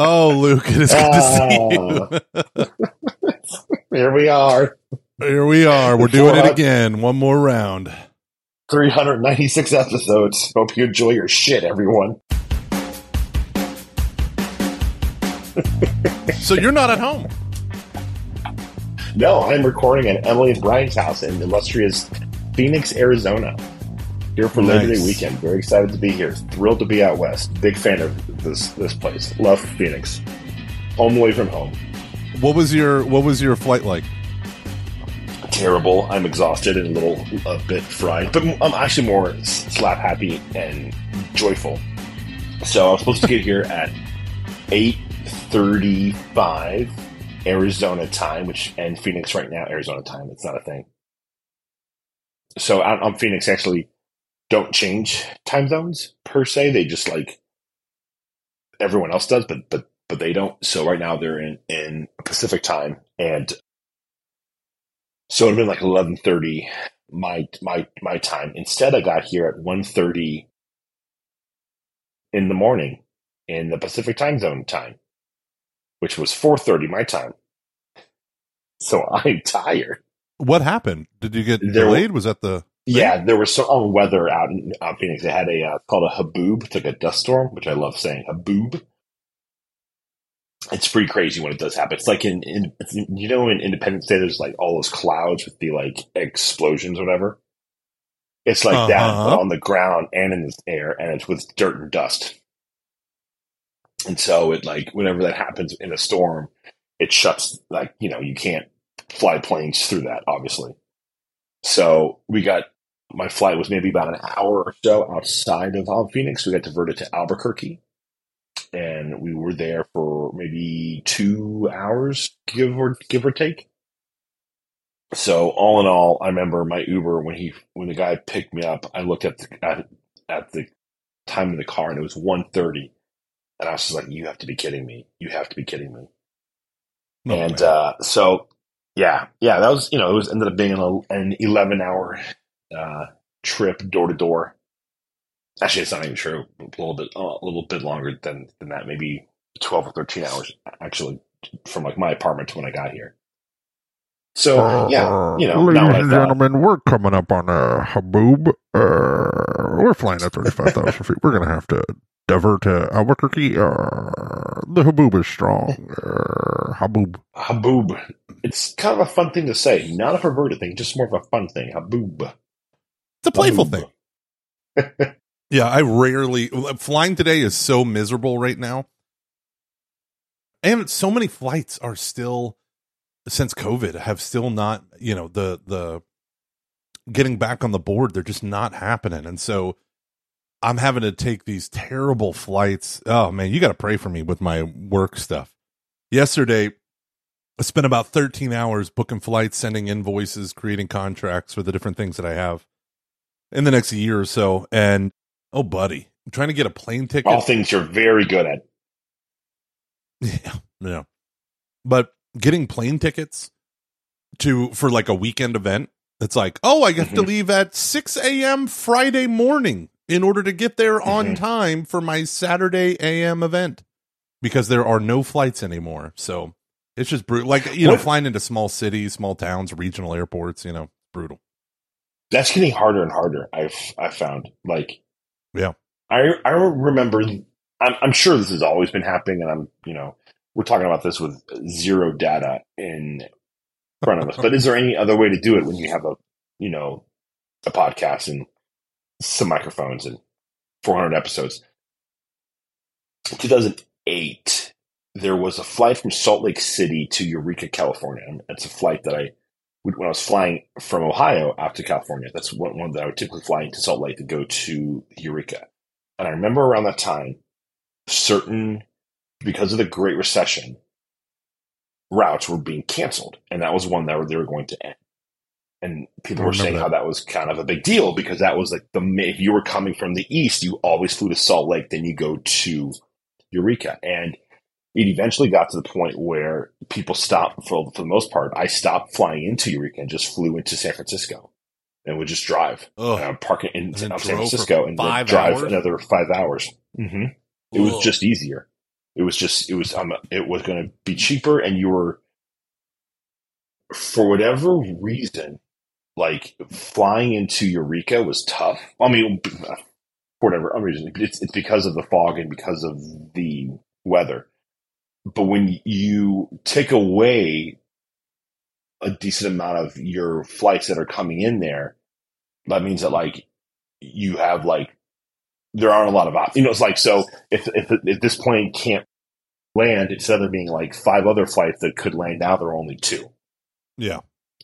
Oh, Luke, it is good to see you. Here we are. Here we are. We're doing it again. One more round. 396 episodes. Hope you enjoy your shit, everyone. So you're not at home. No, I'm recording at Emily and Brian's house in illustrious Phoenix, Arizona. Here for Labor Day weekend. Very excited to be here. Thrilled to be out west. Big fan of this this place. Love Phoenix. Home away from home. What was your What was your flight like? Terrible. I'm exhausted and a little a bit fried, but I'm actually more slap happy and joyful. So I was supposed to get here at 8:35 Arizona time, which and Phoenix right now Arizona time. It's not a thing. So I'm Phoenix actually don't change time zones per se. They just like everyone else does, but but but they don't. So right now they're in in Pacific time, and so it'd been like eleven thirty my my my time. Instead, I got here at 1.30 in the morning in the Pacific time zone time, which was four thirty my time. So I'm tired. What happened? Did you get There- delayed? Was that the Yeah, there was some oh, weather out in uh, Phoenix. They had a uh, called a haboob. It's like a dust storm, which I love saying haboob. It's pretty crazy when it does happen. It's like in, in you know in Independence Day, there's like all those clouds with the like explosions, or whatever. It's like that, Uh-huh. but on the ground and in the air, and it's with dirt and dust. And so it like whenever that happens in a storm, it shuts like you know you can't fly planes through that, obviously. So we got my flight was maybe about an hour or so outside of Phoenix. We got diverted to Albuquerque, and we were there for maybe two hours, give or give or take. So all in all, I remember my Uber when he when the guy picked me up. I looked at the at, at the time in the car, and it was 1.30. and I was just like, "You have to be kidding me! You have to be kidding me!" Oh, and uh, so yeah, yeah, that was you know it was ended up being an, an eleven hour uh, trip door to door. Actually, it's not even true. A little bit, uh, a little bit longer than than that. Maybe twelve or thirteen hours actually from like my apartment to when I got here. So yeah, you know, ladies and gentlemen, we're coming up on a haboob. Uh, we're flying at thirty-five thousand feet. We're gonna have to divert to Albuquerque. Uh, the haboob is strong. Uh, haboob. Haboob. It's kind of a fun thing to say, not a perverted thing, just more of a fun thing. Haboob. It's a playful Haboob. thing. Yeah, I rarely flying today is so miserable right now. And so many flights are still since COVID have still not, you know, the the getting back on the board, they're just not happening. And so I'm having to take these terrible flights. Oh man, you got to pray for me with my work stuff. Yesterday, I spent about 13 hours booking flights, sending invoices, creating contracts for the different things that I have in the next year or so. And oh, buddy, I'm trying to get a plane ticket. All things you're very good at. Yeah, yeah. But getting plane tickets to for like a weekend event, it's like, oh, I have to Mhm. leave at six a.m. Friday morning in order to get there on Mhm. time for my Saturday a.m. event because there are no flights anymore. So it's just brutal. Like you know, flying into small cities, small towns, regional airports. You know, brutal. That's getting harder and harder. I've I found like Yeah. I I remember. I'm, I'm sure this has always been happening, and I'm you know we're talking about this with zero data in front of us. But is there any other way to do it when you have a you know a podcast and some microphones and 400 episodes? 2008, there was a flight from Salt Lake City to Eureka, California. And It's a flight that I when I was flying from Ohio out to California. That's one, one that I would typically fly into Salt Lake to go to Eureka. And I remember around that time, certain because of the Great Recession, routes were being canceled, and that was one that they were going to end. And people were saying that. how that was kind of a big deal because that was like the if you were coming from the east, you always flew to Salt Lake, then you go to Eureka, and it eventually got to the point where people stopped for for the most part. I stopped flying into Eureka and just flew into San Francisco, and would just drive. Ugh. And I'm parking in San Francisco and drive hours? another five hours. hmm It was just easier. It was just it was um, it was going to be cheaper, and you were for whatever reason, like flying into Eureka was tough. I mean, for whatever reason, it's it's because of the fog and because of the weather. But when you take away a decent amount of your flights that are coming in there, that means that like you have like there aren't a lot of options. You know, it's like so if if if this plane can't land, instead of there being like five other flights that could land, now there are only two. Yeah.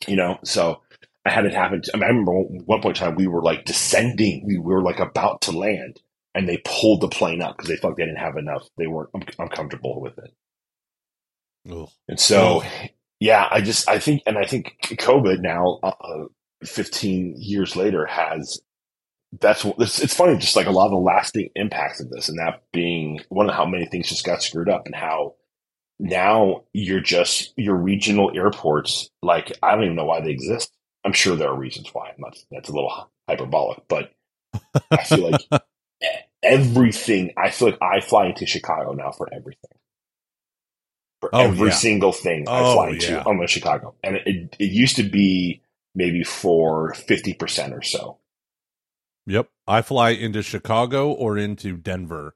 You know, so I had it happen. To, I mean, I remember one point in time we were like descending, we were like about to land, and they pulled the plane up because they felt they didn't have enough. They weren't um, uncomfortable with it. Ugh. And so, yeah, I just I think, and I think COVID now, uh, 15 years later, has that's what it's, it's funny, just like a lot of the lasting impacts of this, and that being one of how many things just got screwed up, and how now you're just your regional airports. Like I don't even know why they exist. I'm sure there are reasons why. I'm not, that's a little hyperbolic, but I feel like everything. I feel like I fly into Chicago now for everything. For Oh, every yeah. single thing I Oh, fly yeah. I'm in Chicago, and it it used to be maybe for fifty percent or so. Yep. I fly into Chicago or into Denver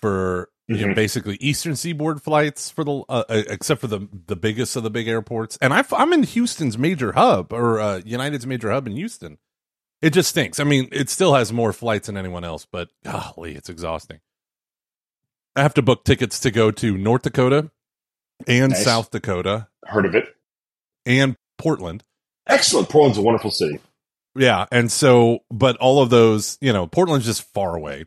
for you know, Mhm. basically Eastern Seaboard flights for the uh, uh, except for the the biggest of the big airports. And I, am in Houston's major hub or uh, United's major hub in Houston. It just stinks. I mean, it still has more flights than anyone else, but golly, it's exhausting. I have to book tickets to go to North Dakota and Nice. South Dakota Heard of it? and Portland. Excellent. Portland's a wonderful city. Yeah, and so, but all of those, you know, Portland's just far away,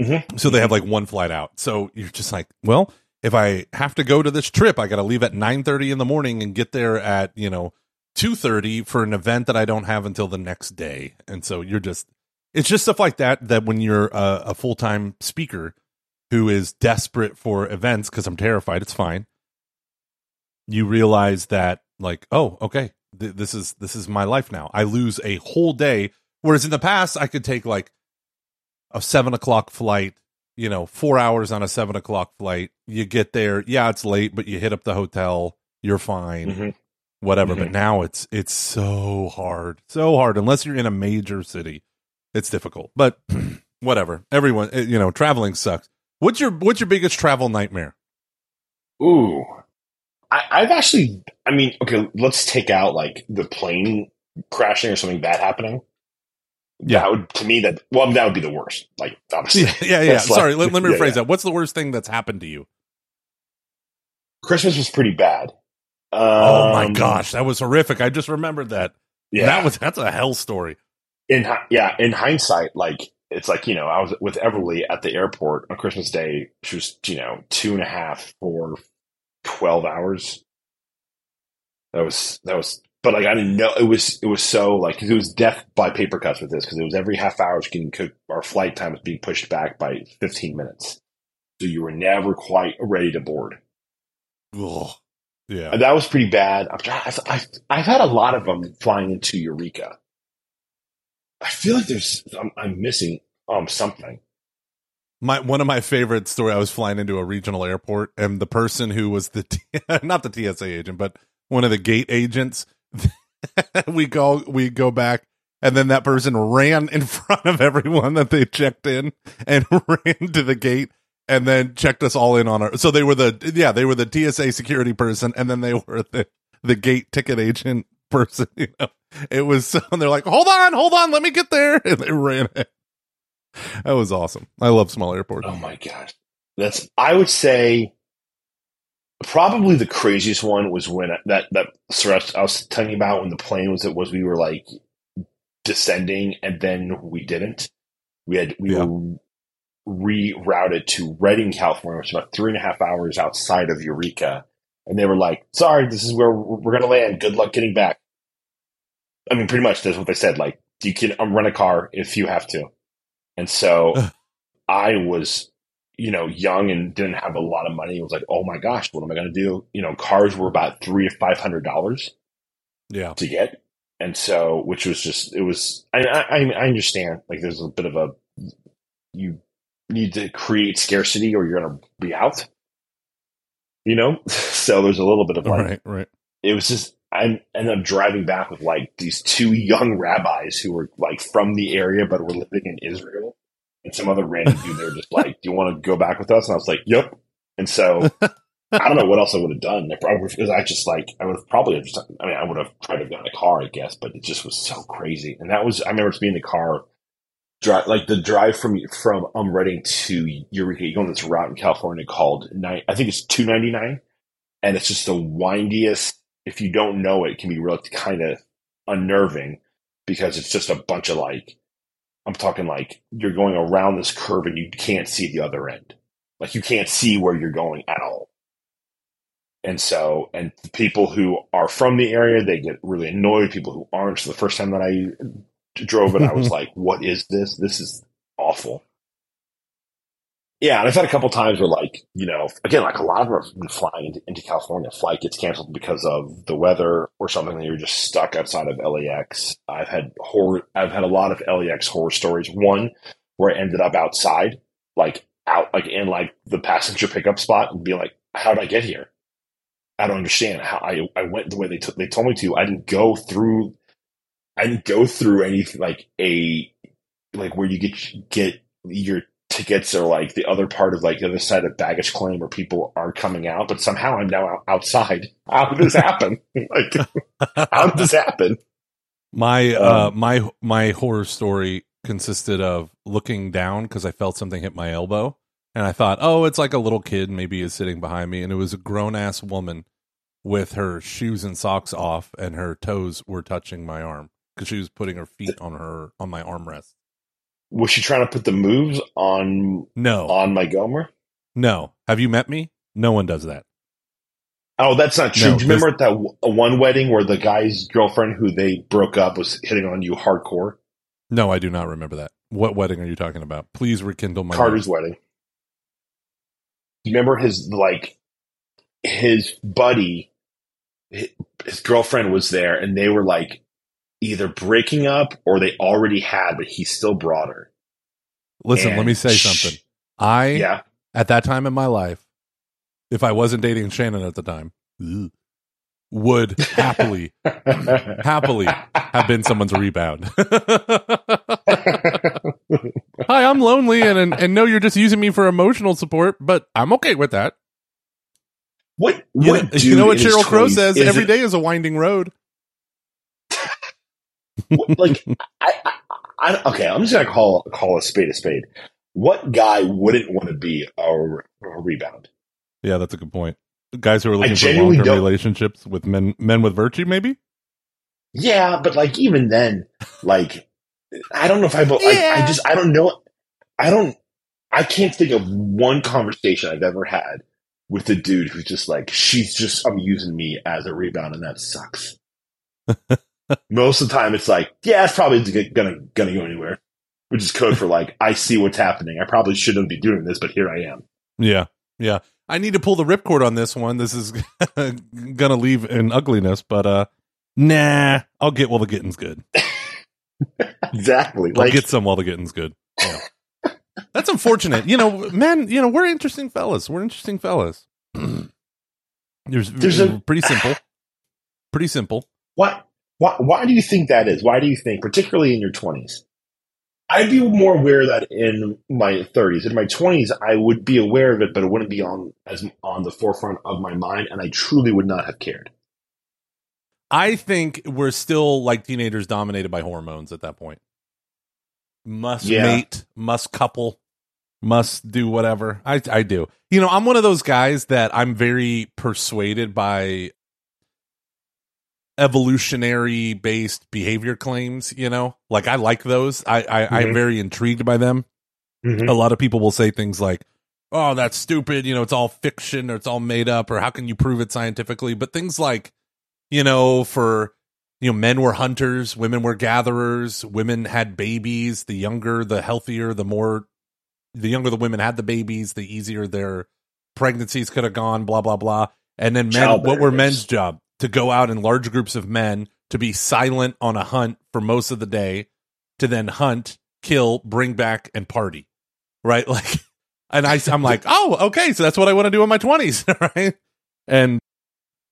Mhm. so they have like one flight out. So you're just like, well, if I have to go to this trip, I got to leave at nine thirty in the morning and get there at you know two thirty for an event that I don't have until the next day. And so you're just, it's just stuff like that. That when you're a, a full time speaker who is desperate for events because I'm terrified, it's fine. You realize that, like, oh, okay, th- this is this is my life now. I lose a whole day, whereas in the past I could take like a seven o'clock flight. You know, four hours on a seven o'clock flight. You get there, yeah, it's late, but you hit up the hotel. You're fine Mhm. whatever. Mhm. But now it's it's so hard, so hard. Unless you're in a major city, it's difficult. But whatever. Everyone, eh, you know, traveling sucks. What's your what's your biggest travel nightmare? Ooh, I, I've actually. I mean, okay, let's take out like the plane crashing or something bad happening. Yeah. that would to me that well that would be the worst. Like obviously, Yeah, yeah. yeah. That's like- Sorry, let, let me rephrase yeah. that. What's the worst thing that's happened to you? Christmas was pretty bad. oh my Um, gosh, that was horrific. I just remembered that. Yeah, That was that's a hell story. in yeah in hindsight like it's like you know i was with everly at the airport on christmas day she was you know two and a half for 12 hours. That was that was but like i didn't know it was it was so like 'cause it was death by paper cuts with this because it was every half hour was getting cooked our flight time was being pushed back by 15 minutes. So you were never quite ready to board. Ugh. Yeah. and that was pretty bad. I've, I've, I've had a lot of them flying into eureka. I feel like there's i'm, I'm missing um something my one of my favorite story i was flying into a regional airport and the person who was the not the tsa agent but one of the gate agents we go we go back and then that person ran in front of everyone that they checked in and ran to the gate and then checked us all in on our so they were the yeah they were the tsa security person and then they were the the gate ticket agent person you know. It was so they're like hold on hold on let me get there. And they ran that was awesome. I love small airports. Oh my gosh. That's I would say probably the craziest one was when that that stretch I was telling you about when the plane was it was we were like descending and then we didn't. We had we Yeah. were rerouted to Redding, California, which is about three and a half hours outside of Eureka. And they were like, sorry, this is where we're we're gonna land. Good luck getting back. I mean, pretty much that's what they said. Like, you can um, rent a car if you have to. And so I was, you know, young and didn't have a lot of money. It was like, oh my gosh, what am I going to do? You know, cars were about three to five hundred dollars Yeah. to get, and so which was just it was. I, I I understand like there's a bit of a you need to create scarcity or you're going to be out. you know. So there's a little bit of like right, right. it was just I ended up driving back with like these two young rabbis who were like from the area but were living in Israel, and some other random dude. They were just like, "Do you want to go back with us?" And I was like, "Yep." And so I don't know what else I would have done. I probably because I just like I would have probably just. I mean, I would have tried to have gotten a car, I guess, but it just was so crazy. And that was I remember just being in the car, drive like the drive from from um Redding to Eureka. You go on this route in California called nine. I think it's two ninety nine, and it's just the windiest. If you don't know it, it can be really kind of unnerving because it's just a bunch of like. I'm talking like you're going around this curve and you can't see the other end. Like you can't see where you're going at all. And so, and people who are from the area, they get really annoyed. People who aren't. So the first time that I drove it, I was like, what is this? This is awful. Yeah, and I've had a couple times where, like, you know, again, like a lot of them been flying into, into California. Flight gets canceled because of the weather or something. And you're just stuck outside of LAX. I've had horror. I've had a lot of LAX horror stories. One where I ended up outside, like out, like in like the passenger pickup spot, and be like, "How did I get here? I don't understand how I I went the way they they told me to. I didn't go through. I didn't go through anything like a like where you get get your tickets or like the other part of like the other side of baggage claim where people are coming out, but somehow I'm now outside. How did this happen? like, how did this happen? My uh Um, my my horror story consisted of looking down because I felt something hit my elbow, and I thought, oh, it's like a little kid maybe is sitting behind me, and it was a grown ass woman with her shoes and socks off, and her toes were touching my arm because she was putting her feet on her on my armrest. Was she trying to put the moves on No, on my Gomer? no. Have you met me? No one does that. Oh, that's not true. No, Do you remember at that w- one wedding where the guy's girlfriend who they broke up was hitting on you hardcore? No, I do not remember that. What wedding are you talking about? Please rekindle my Carter's wedding. Do you remember his like his buddy, his girlfriend was there, and they were like either breaking up or they already had, but he still brought her. Listen, let me say sh- something. I Yeah, at that time in my life, if I wasn't dating Shannon at the time, ugh, would happily, happily have been someone's rebound. Hi, I'm lonely and, and and know you're just using me for emotional support, but I'm okay with that. what? You, what know, dude you know what Sheryl Crow says? is Every it- day is a winding road. Like I, I, I, okay, I'm just gonna call call a spade a spade. What guy wouldn't want to be a, a rebound? Yeah, that's a good point. Guys who are looking for long term relationships with men men with virtue, maybe. Yeah, but like even then, like I don't know if I, like, Yeah. I just I don't know. I don't. I can't think of one conversation I've ever had with a dude who's just like she's just I'm using me as a rebound and that sucks. Most of the time, it's like yeah, it's probably gonna gonna go anywhere, which is code for like I see what's happening. I probably shouldn't be doing this, but here I am. Yeah, yeah. I need to pull the ripcord on this one. This is gonna leave in ugliness, but uh, nah. I'll get while the getting's good. Exactly. I'll Like get some while the getting's good. Yeah. That's unfortunate. You know, men. You know, we're interesting fellas. We're interesting fellas. There's, There's a- pretty simple. Pretty simple. Why, why, why do you think that is? Why do you think, particularly in your 20s? I'd be more aware of that in my 30s. In my 20s, I would be aware of it, but it wouldn't be on as on the forefront of my mind, and I truly would not have cared. I think we're still like teenagers dominated by hormones at that point. Must Yeah. mate, must couple, must do whatever. I I do. You know, I'm one of those guys that I'm very persuaded by evolutionary based behavior claims, you know? Like I like those. I, I I'm Mhm. very intrigued by them. a lot of people will say things like oh that's stupid you know it's all fiction or it's all made up or how can you prove it scientifically but things like you know for you know men were hunters women were gatherers women had babies the younger the healthier the more the younger the women had the babies the easier their pregnancies could have gone blah blah blah and then men what were men's job to go out in large groups of men to be silent on a hunt for most of the day to then hunt kill bring back and party right like and I, i'm like oh okay so that's what i want to do in my 20s right and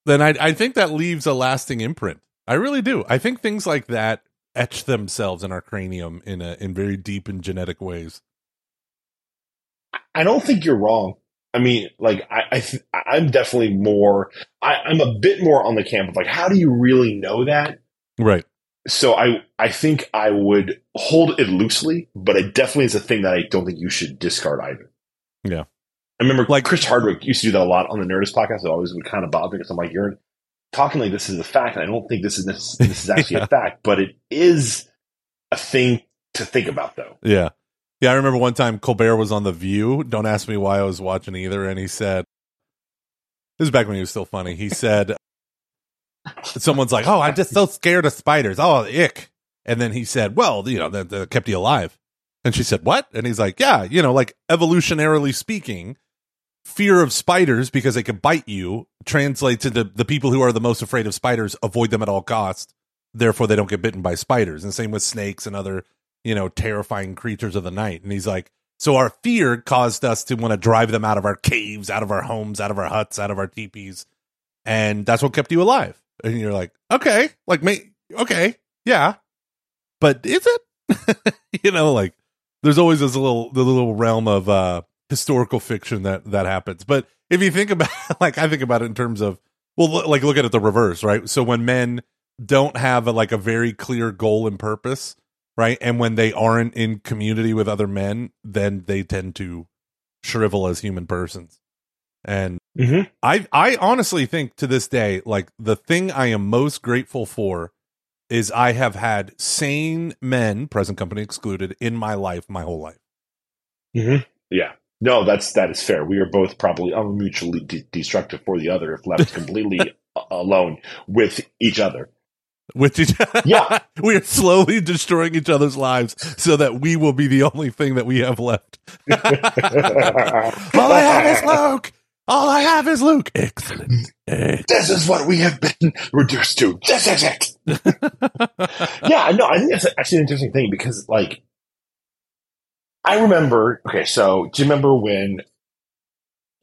then I I think that leaves a lasting imprint. I really do. I think things like that etch themselves in our cranium in a in very deep and genetic ways. I don't think you're wrong. I mean, like I, I th- I'm definitely more. I, I'm a bit more on the camp of like, how do you really know that? Right. So I, I think I would hold it loosely, but it definitely is a thing that I don't think you should discard either. Yeah. I remember Like- like Chris Hardwick used to do that a lot on the Nerdist podcast. It always would kind of bother me because I'm like, you're talking like this is a fact, and I don't think this is this, this is actually Yeah. a fact, but it is a thing to think about, though. Yeah. Yeah, I remember one time Colbert was on The View. Don't ask me why I was watching either. And he said, this is back when he was still funny. He said, someone's like, oh, I'm just so scared of spiders. Oh, ick. And then he said, well, you know, that, that kept you alive. And she said, what? And he's like, yeah, you know, like evolutionarily speaking, fear of spiders because they can bite you translates into the people who are the most afraid of spiders avoid them at all costs. Therefore, they don't get bitten by spiders. And same with snakes and other you know, terrifying creatures of the night. And he's like, so our fear caused us to want to drive them out of our caves, out of our homes, out of our huts, out of our teepees. And that's what kept you alive. And you're like, okay, like, mate, okay, yeah. But is it? you know, like, there's always this little, the little realm of, uh, historical fiction that, that happens. But if you think about, like, I think about it in terms of, well, like, look at it the reverse, right? So when men don't have a, like a very clear goal and purpose, right? And when they aren't in community with other men, then they tend to shrivel as human persons. And Mm-hmm. I I honestly think to this day, like the thing I am most grateful for is I have had sane men, present company excluded, in my life my whole life. Mm-hmm. Yeah. No, that's that is fair. We are both probably mutually de- destructive for the other if left completely alone with each other. With each Yeah. we are slowly destroying each other's lives so that we will be the only thing that we have left. All I have is Luke. All I have is Luke. Excellent. Excellent. this is what we have been reduced to. This is it. yeah, no, I think that's actually an interesting thing because, like, I remember. Okay, so do you remember when?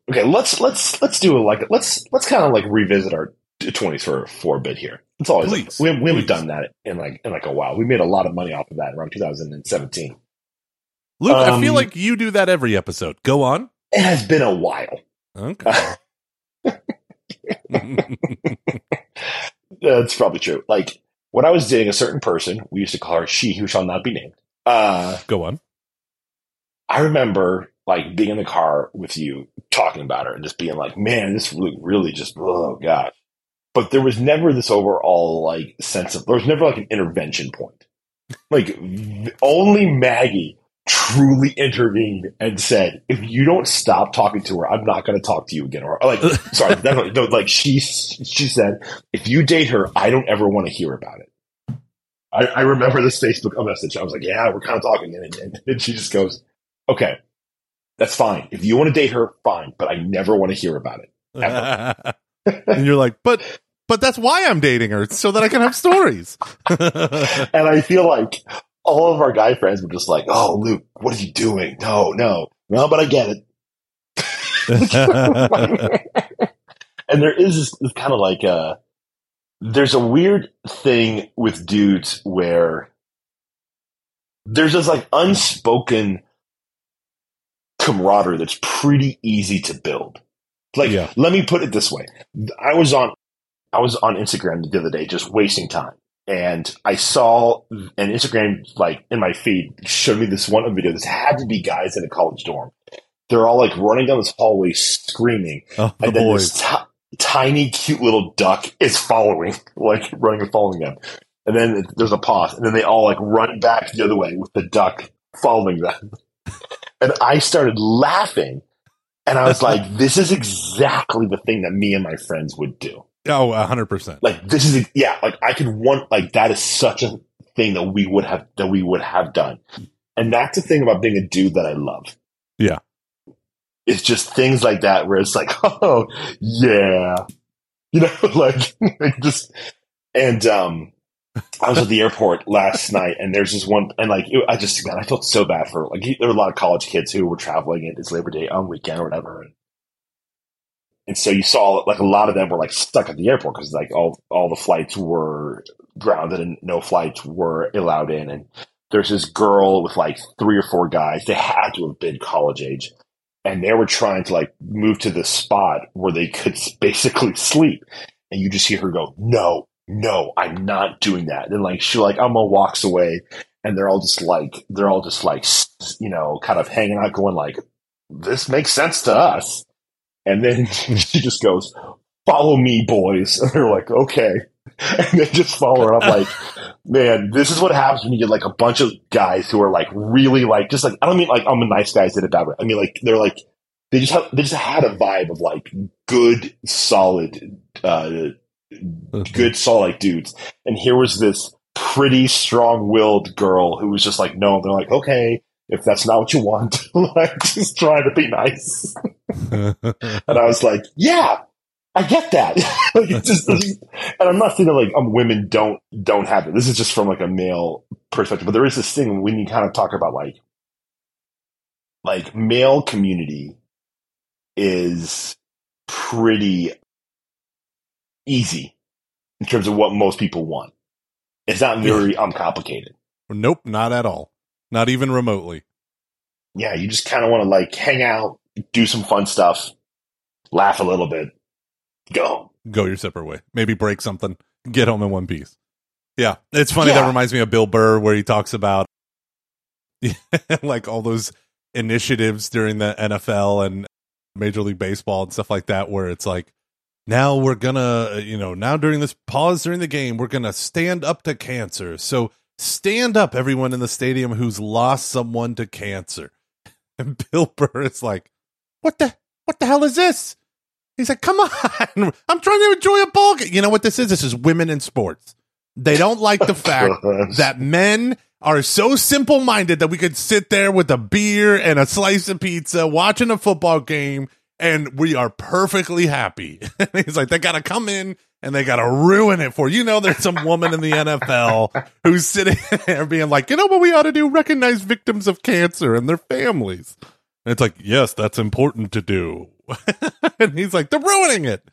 Okay, let's let's let's do a like let's let's kind of like revisit our twenties for for a bit here. It's always Please, we, we haven't done that in like in like a while. We made a lot of money off of that around 2017. Luke, I Um, feel like you do that every episode. Go on. It has been a while. Okay. That's probably true. Like when I was dating a certain person, we used to call her she who shall not be named. Uh, Go on. I remember like being in the car with you talking about her and just being like, man, this really, really just, oh gosh. But there was never this overall like sense of, there was never like an intervention point. Like only Maggie truly intervened and said, if you don't stop talking to her, I'm not going to talk to you again. Or like, sorry, definitely, no, like she, she said, if you date her, I don't ever want to hear about it. I, I remember this Facebook message. I was like, yeah, we're kind of talking. And, and, and she just goes, okay, that's fine. If you want to date her, fine, but I never want to hear about it. and you're like, but but that's why I'm dating her, so that I can have stories. And I feel like all of our guy friends were just like, oh, Luke, what are you doing? No, no, no, but I get it. and there is this, this kind of like uh there's a weird thing with dudes where there's this like unspoken camaraderie that's pretty easy to build. Like, Yeah. let me put it this way: I was on, I was on Instagram the other day, just wasting time, and I saw an Instagram like in my feed showed me this one video. This had to be guys in a college dorm. They're all like running down this hallway screaming, oh, the and then boys. this ti- tiny, cute little duck is following, like running and following them. And then there's a pause, and then they all like run back the other way with the duck following them. and I started laughing, and I was like, "This is exactly the thing that me and my friends would do. Oh, hundred percent. Like this is yeah, like I could want like that is such a thing that we would have that we would have done, and that's the thing about being a dude that I love. Yeah. It's just things like that where it's like, oh yeah, you know, like, like just and um, I was at the airport last night, and there's this one, and like it, I just man, I felt so bad for like there were a lot of college kids who were traveling, and it's Labor Day on weekend or whatever, and and so you saw like a lot of them were like stuck at the airport because like all all the flights were grounded and no flights were allowed in. And there's this girl with like three or four guys. They had to have been college age, and they were trying to like move to the spot where they could basically sleep. And you just hear her go, "No, no, I'm not doing that." And like she like Alma walks away, and they're all just like they're all just like you know kind of hanging out, going like, "This makes sense to us." And then she just goes, "Follow me, boys." And they're like, "Okay." And they just follow her. I'm like, man, this is what happens when you get like a bunch of guys who are like really like just like I don't mean like I'm a nice guy did it bad. I mean like they're like they just have they just had a vibe of like good solid uh good solid dudes. And here was this pretty strong willed girl who was just like, no, they're like, okay, if that's not what you want, like just trying to be nice. and I was like, yeah, I get that. like, just, and I'm not saying that like um, women don't don't have it. This is just from like a male perspective. But there is this thing when you kind of talk about like like male community is pretty easy in terms of what most people want. It's not very uncomplicated. Nope, not at all. Not even remotely. Yeah, you just kind of want to like hang out, do some fun stuff, laugh a little bit, go home. Go your separate way. Maybe break something. Get home in one piece. Yeah, it's funny. Yeah. That reminds me of Bill Burr, where he talks about like all those initiatives during the NFL and Major League Baseball and stuff like that, where it's like, now we're gonna, uh, you know, now during this pause during the game, we're gonna stand up to cancer. So stand up, everyone in the stadium who's lost someone to cancer. And Bill Burr is like, what the, what the hell is this? He's like, come on, I'm trying to enjoy a ball game. You know what this is? This is women in sports. They don't like the fact that men are so simple minded that we could sit there with a beer and a slice of pizza watching a football game and we are perfectly happy. He's like, they got to come in and they got to ruin it for you. You know, there's some woman in the NFL who's sitting there being like, you know what we ought to do? Recognize victims of cancer and their families. And it's like, yes, that's important to do. and he's like, they're ruining it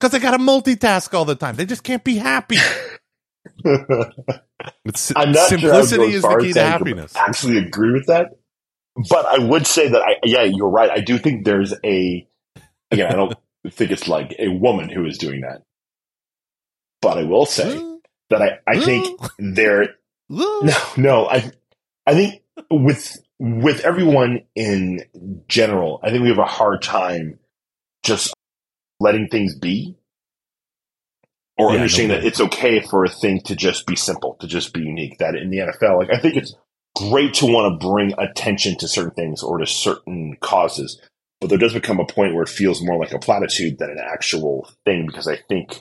because they got to multitask all the time. They just can't be happy. It's, I'm not simplicity sure is the key to happiness. Actually, agree with that, but I would say that I yeah, you're right. I do think there's a again. I don't think it's like a woman who is doing that, but I will say that I I think there no no I I think with with everyone in general, I think we have a hard time just letting things be or Yeah, understanding that it's okay for a thing to just be simple, to just be unique. That in the NFL, like I think it's great to want to bring attention to certain things or to certain causes, but there does become a point where it feels more like a platitude than an actual thing because I think,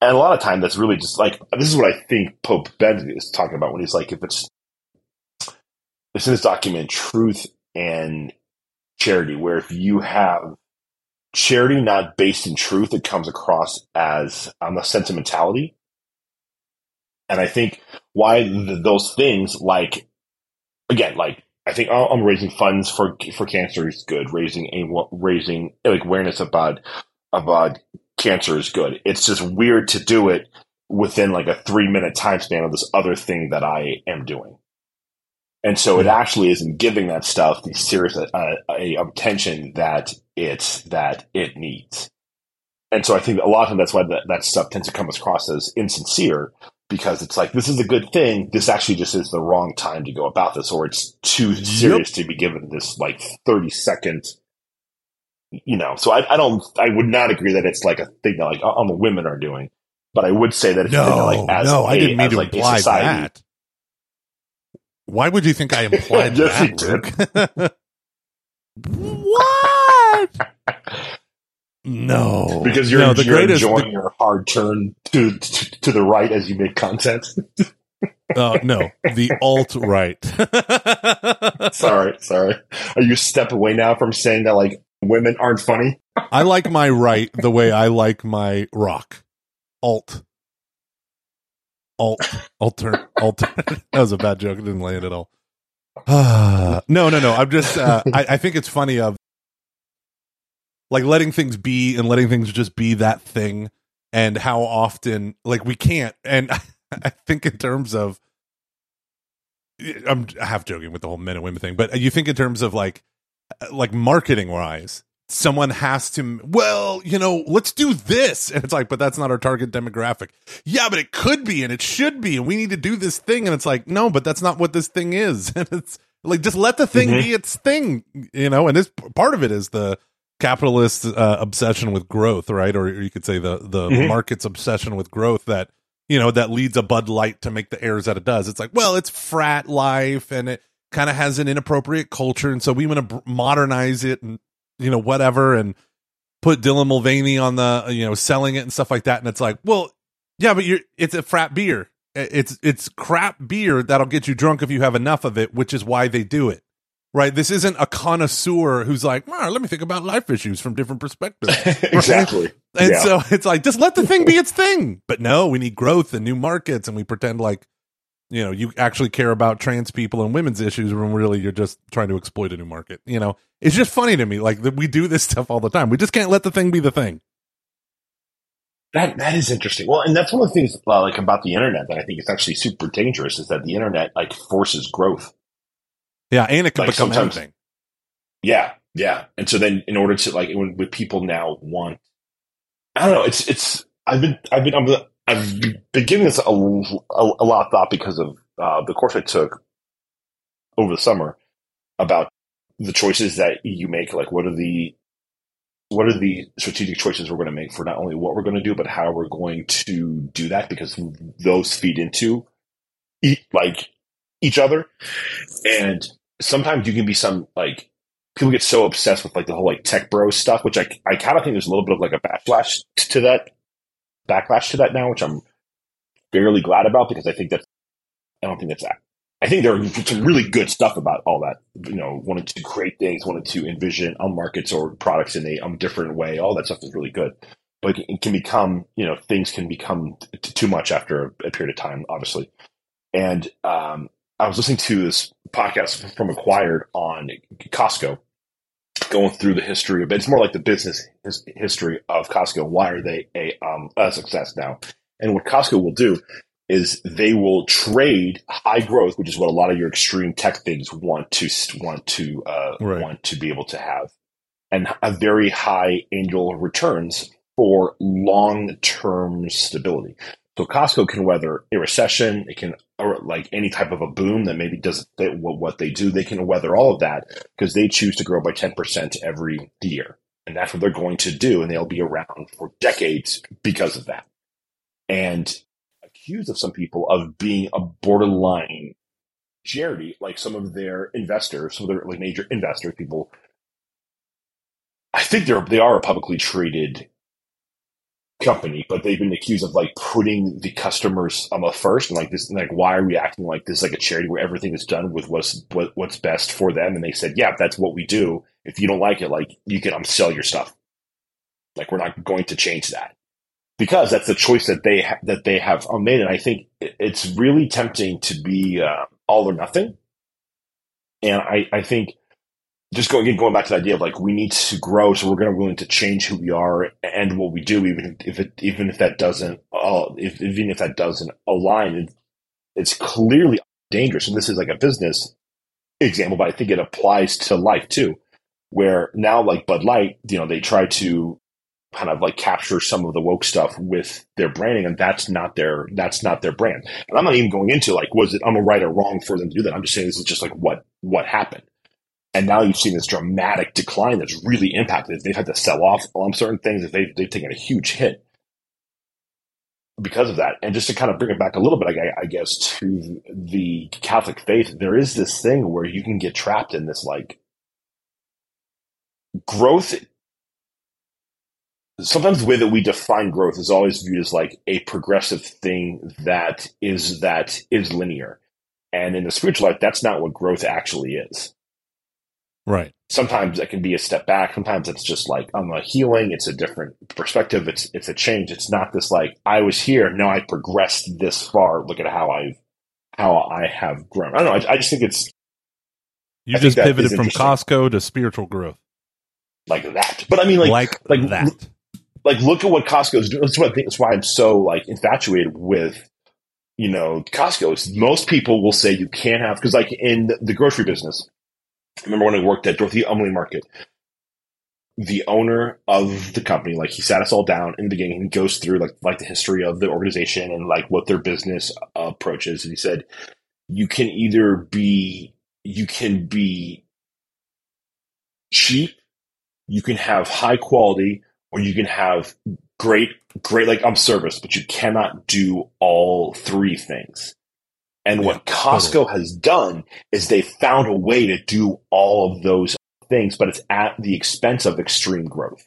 and a lot of time that's really just like this is what I think Pope Ben is talking about when he's like, if it's it's in his document, truth and charity, where if you have charity not based in truth, it comes across as um, a sentimentality. And I think why th- those things, like again, like I think I'm raising funds for for cancer is good. Raising a raising like awareness about about cancer is good. It's just weird to do it within like a three minute time span of this other thing that I am doing. And so it actually isn't giving that stuff the serious uh, a attention that it's that it needs. And so I think a lot of time that's why that, that stuff tends to come across as insincere because it's like this is a good thing. This actually just is the wrong time to go about this, or it's too serious to be given this like thirty second. You know, so I, I don't. I would not agree that it's like a thing that like all the women are doing, but I would say that thing that, No, like as no, I a- didn't mean to like, imply society- that. Why would you think I implied Yes, that? what? No, because you're, no, the you're greatest. enjoying your hard turn to, to to the right as you make content. Oh no, the alt right. sorry, sorry. Are you a step away now from saying that like women aren't funny? I like my right the way I like my rock. Alt. Alt. Alter. Alter. that was a bad joke. It didn't land at all. no, no, no. I'm just. Uh, I, I think it's funny. Of like letting things be and letting things just be that thing. And how often like we can't. And i think in terms of i'm half joking with the whole men and women thing but you think in terms of like like marketing wise someone has to well you know let's do this. And it's like but that's not our target demographic. Yeah but it could be and it should be and we need to do this thing. And it's like no but that's not what this thing is. And it's like just let the thing Mhm. be its thing you know and this part of it is the capitalist uh, obsession with growth right? Or you could say the the Mhm. market's obsession with growth that you know that leads a bud light to make the errors that it does. It's like well it's frat life and it kind of has an inappropriate culture. And so we want to br- modernize it and you know whatever and put Dylan Mulvaney on the you know selling it and stuff like that. And it's like well yeah but you're it's a frat beer. It's it's crap beer that'll get you drunk if you have enough of it which is why they do it right this isn't a connoisseur who's like "Ah, let me think about life issues from different perspectives exactly. and Yeah. so it's like just let the thing be its thing. But no, we need growth and new markets, and we pretend like you know you actually care about trans people and women's issues when really you're just trying to exploit a new market. You know, it's just funny to me like that we do this stuff all the time. We just can't let the thing be the thing. That that is interesting. Well, and that's one of the things uh, like about the internet that I think is actually super dangerous is that the internet like forces growth. Yeah, and it can Like, become sometimes- Yeah, yeah. And so then, in order to like, when, when people now want, I don't know. It's it's. I've been I've been I'm, I've been giving this a, a, a lot of thought because of uh, the course I took over the summer about the choices that you make. Like, what are the what are the strategic choices we're going to make for not only what we're going to do, but how we're going to do that? Because those feed into like each other, and sometimes you can be some like people get so obsessed with like the whole like tech bro stuff, which I I kind of think there's a little bit of like a backlash to that, backlash to that now, which I'm fairly glad about because I think that I don't think that's that. I think there are some really good stuff about all that. You know, wanted to create things, wanted to envision um, markets or products in a um, different way. All that stuff is really good, but it can become you know things can become t- too much after a period of time, obviously. And um, I was listening to this podcast from Acquired on Costco, going through the history of it. It's more like the business his, history of Costco. Why are they a, um, a success now? And what Costco will do is they will trade high growth, which is what a lot of your extreme tech things want to want to uh, Right. want to be able to have, and a very high annual returns for long term stability. So Costco can weather a recession. It can, or like any type of a boom that maybe does that, what, what they do. They can weather all of that because they choose to grow by 10% every year. And that's what they're going to do. And they'll be around for decades because of that. And accused of some people of being a borderline charity, like some of their investors, some of their like major investors, people. I think they're they are a publicly traded company, but they've been accused of like putting the customers um first and like this like why are we acting like this is like a charity where everything is done with what's what, what's best for them? And they said yeah that's what we do. If you don't like it like you can um sell your stuff. Like we're not going to change that. Because that's the choice that they ha- that they have um, made and I think it's really tempting to be uh, all or nothing. And I I think just going going back to the idea of like we need to grow, so we're going to willing to change who we are and what we do, even if it even if that doesn't uh, if even if that doesn't align, it, it's clearly dangerous. And this is like a business example, but I think it applies to life too, where now like Bud Light, you know, they try to kind of like capture some of the woke stuff with their branding, and that's not their that's not their brand. And I'm not even going into like was it I'm a right or wrong for them to do that. I'm just saying this is just like what what happened. And now you've seen this dramatic decline that's really impacted. They've had to sell off on certain things. They've, they've taken a huge hit because of that. And just to kind of bring it back a little bit, I, I guess, to the Catholic faith, there is this thing where you can get trapped in this like growth. Sometimes the way that we define growth is always viewed as like a progressive thing that is that is linear. And in the spiritual life, that's not what growth actually is Right. sometimes it can be a step back. Sometimes it's just like I'm a healing. It's a different perspective. It's it's a change. It's not this like I was here. No, I progressed this far. Look at how I've how I have grown. I don't know. I, I just think it's You I just pivoted from. Costco to spiritual growth. like that. But I mean, like, like, like, that. like look at what Costco's doing. That's what I think. That's why I'm so like infatuated with, you know, Costco. Most people will say you can't have because like in the grocery business. I remember when I worked at Dorothy Umley Market, the owner of the company, like he sat us all down in the beginning and goes through like like the history of the organization and like what their business approach is. And he said, you can either be you can be cheap, you can have high quality, or you can have great great like um service, but you cannot do all three things. And Yeah, what Costco totally. has done is they found a way to do all of those things, but it's at the expense of extreme growth.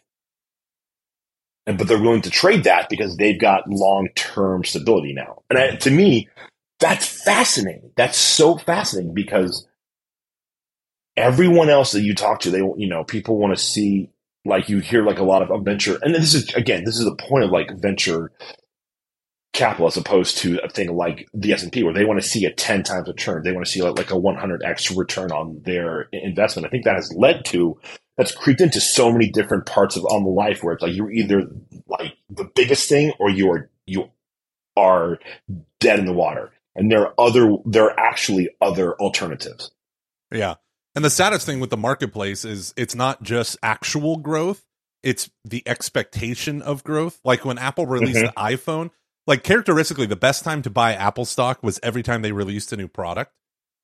And but they're willing to trade that because they've got long term stability now. And I, mm-hmm. to me, that's fascinating. That's so fascinating because everyone else that you talk to, they you know people want to see like you hear like a lot of a venture, and this is again this is the point of like venture capital as opposed to a thing like the S and P where they want to see a ten times return. They want to see like, a one hundred x return on their investment. I think that has led to that's creeped into so many different parts of on the life where it's like you're either like the biggest thing or you are you are dead in the water. And there are other there are actually other alternatives. Yeah. And the saddest thing with the marketplace is it's not just actual growth, it's the expectation of growth. Like when Apple released Mhm. the iPhone, like characteristically, the best time to buy Apple stock was every time they released a new product.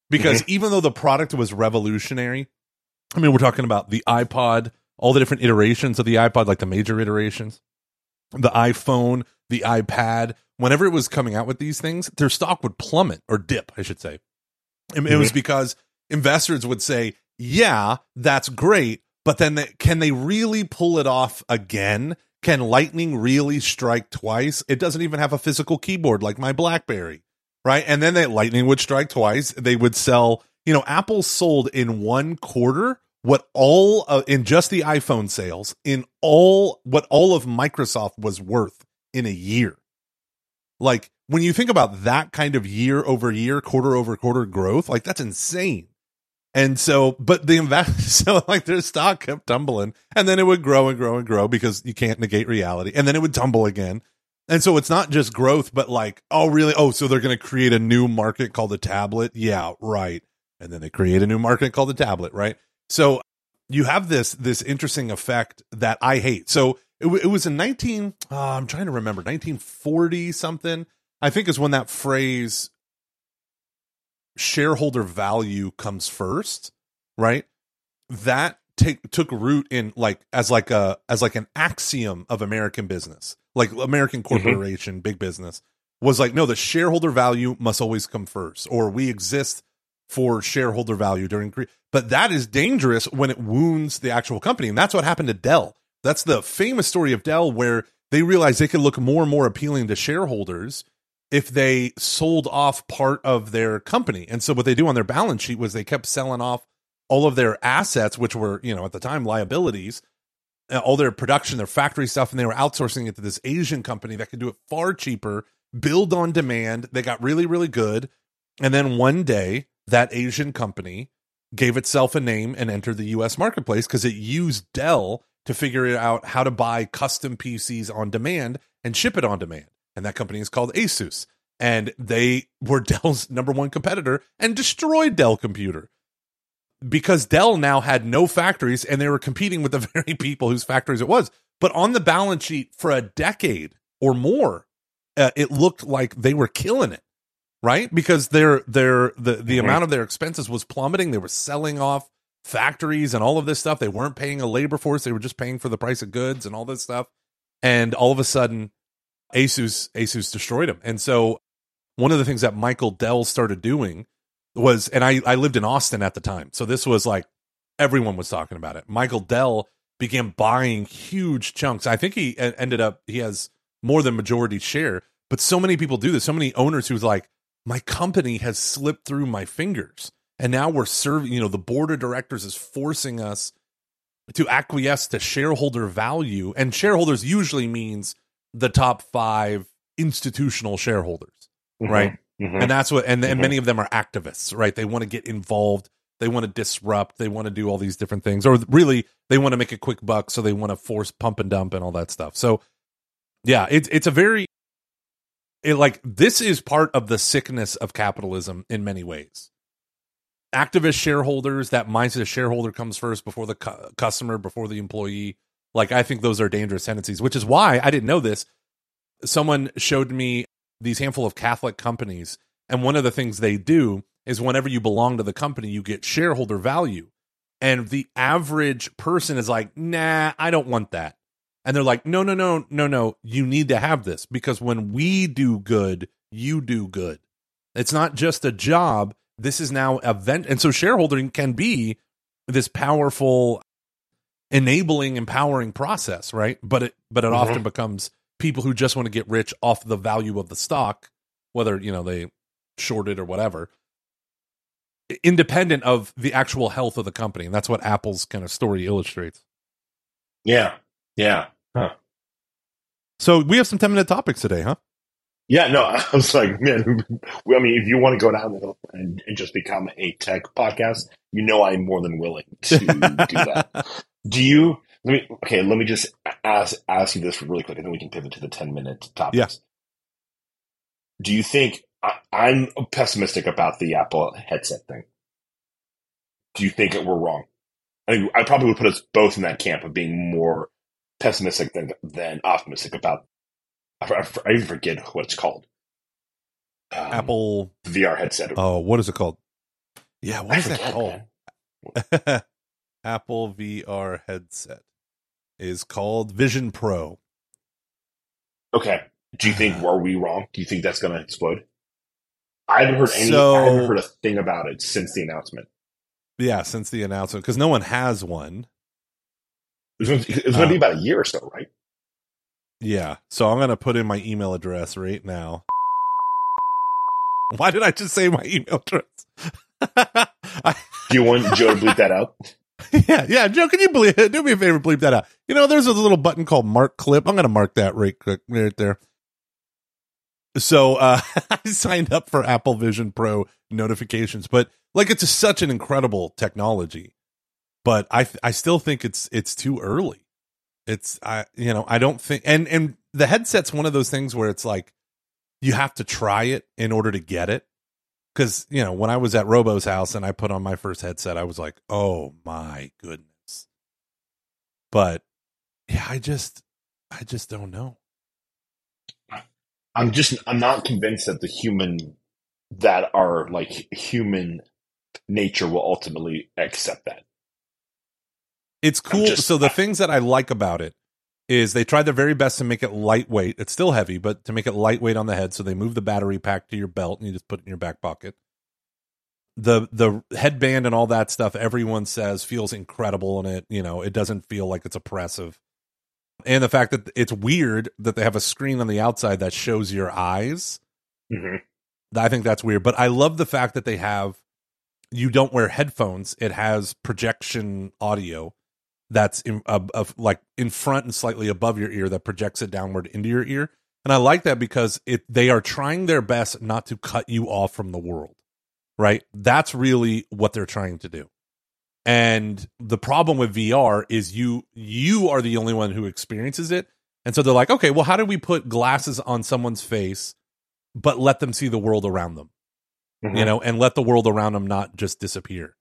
Because mm-hmm. even though the product was revolutionary, I mean, we're talking about the iPod, all the different iterations of the iPod, like the major iterations, the iPhone, the iPad. Whenever it was coming out with these things, their stock would plummet or dip, I should say. And It was mm-hmm. because investors would say, "Yeah, that's great, but then they, can they really pull it off again? Can Lightning really strike twice? It doesn't even have a physical keyboard like my BlackBerry, right? And then that Lightning would strike twice. They would sell, you know, Apple sold in one quarter what all in just the iPhone sales in all what all of Microsoft was worth in a year. Like when you think about that kind of year over year, quarter over quarter growth, like that's insane. And so, but the invest, so like their stock kept tumbling and then it would grow and grow and grow because you can't negate reality. And then it would tumble again. And so it's not just growth, but like, oh, really? Oh, so they're going to create a new market called the tablet? Yeah, right. And then they create a new market called the tablet, right? So you have this, this interesting effect that I hate. So it, it was in 19, uh, I'm trying to remember, 1940 something, I think is when that phrase shareholder value comes first, right? That take took root in like as like a as like an axiom of American business, like American mm-hmm. corporation, big business was like no, the shareholder value must always come first, or we exist for shareholder value during. cre- But that is dangerous when it wounds the actual company, and that's what happened to Dell. That's the famous story of Dell, where they realized they could look more and more appealing to shareholders if they sold off part of their company. And so what they do on their balance sheet was they kept selling off all of their assets, which were, you know, at the time liabilities, uh, all their production, their factory stuff, and they were outsourcing it to this Asian company that could do it far cheaper, build on demand. They got really, really good. And then one day, that Asian company gave itself a name and entered the US marketplace because it used Dell to figure out how to buy custom PCs on demand and ship it on demand. And that company is called Asus. And they were Dell's number one competitor and destroyed Dell Computer because Dell now had no factories and they were competing with the very people whose factories it was. But on the balance sheet for a decade or more, uh, it looked like they were killing it, right? Because their their the the Mhm. amount of their expenses was plummeting. They were selling off factories and all of this stuff. They weren't paying a labor force. They were just paying for the price of goods and all this stuff. And all of a sudden, Asus Asus destroyed them. And so one of the things that Michael Dell started doing was, and I, I lived in Austin at the time. So this was like everyone was talking about it. Michael Dell began buying huge chunks. I think he ended up, he has more than majority share, but so many people do this. So many owners who's like, my company has slipped through my fingers. And now we're serving, you know, the board of directors is forcing us to acquiesce to shareholder value. And shareholders usually means the top five institutional shareholders right? Mhm. and that's what and, and Mhm. many of them are activists right they want to get involved they want to disrupt, they want to do all these different things, or really they want to make a quick buck, so they want to force pump and dump and all that stuff. So, yeah, it's it's a very it, like this is part of the sickness of capitalism in many ways. Activist shareholders, that mindset of shareholder comes first before the cu- customer, before the employee. Like I think those are dangerous tendencies, which is why I didn't know this. Someone showed me these handful of Catholic companies, and one of the things they do is whenever you belong to the company, you get shareholder value. And the average person is like, nah, I don't want that. And they're like, no, no, no, no, no. You need to have this because when we do good, you do good. It's not just a job. This is now a. And so shareholding can be this powerful, enabling, empowering process, right? But it, but it Mhm. often becomes people who just want to get rich off the value of the stock, whether, you know, they short it or whatever, independent of the actual health of the company. And that's what Apple's kind of story illustrates. Yeah. Yeah. So we have some 10 minute topics today, huh? Yeah, no, I was like, man, I mean, if you want to go down the and, and just become a tech podcast, you know, I'm more than willing to do that. Do you, let me, okay, let me just ask, ask you this really quick and then we can pivot to the 10 minute topics. Yeah. Do you think, I, I'm pessimistic about the Apple headset thing. Do you think we're wrong? I, mean, I probably would put us both in that camp of being more pessimistic than, than optimistic about I, I, even forget what it's called. Um, Apple. VR headset. Oh, what is it called? Yeah, what I is that called? Apple VR headset is called Vision Pro. Okay. Do you think are we wrong? Do you think that's going to explode? I haven't heard any. So- I haven't heard a thing about it since the announcement. Yeah, since the announcement, because no one has one. It's going to, it was going to be about a year or so, right? Yeah, so I'm gonna put in my email address right now. Why did I just say my email address? I, Do you want Joe to bleep that out? yeah, yeah, Joe, can you bleep, do me a favor, bleep that out? You know, there's a little button called Mark Clip. I'm gonna mark that right quick, right there. So uh, I signed up for Apple Vision Pro notifications, but like it's just such an incredible technology. But I I still think it's it's too early. It's I you know I don't think and and the headset's one of those things where it's like you have to try it in order to get it. Because you know when I was at Robo's house and I put on my first headset, I was like, oh my goodness. But yeah, I just I just don't know. I'm just. I'm not convinced that the human that are like human nature will ultimately accept that. It's cool. just- so the things that I like about it is they tried their very best to make it lightweight. It's still heavy, but to make it lightweight on the head. So they move the battery pack to your belt and you just put it in your back pocket. The the headband and all that stuff, everyone says feels incredible in it. You know, it doesn't feel like it's oppressive. And the fact that it's weird that they have a screen on the outside that shows your eyes. hmm I think that's weird. But I love the fact that they have you don't wear headphones. It has projection audio that's in, of, of like in front and slightly above your ear that projects it downward into your ear. And I like that because it they are trying their best not to cut you off from the world. Right? That's really what they're trying to do. And the problem with VR is you you are the only one who experiences it. And so they're like, "Okay, well how do we put glasses on someone's face but let them see the world around them?" Mm-hmm. you know, and let the world around them not just disappear.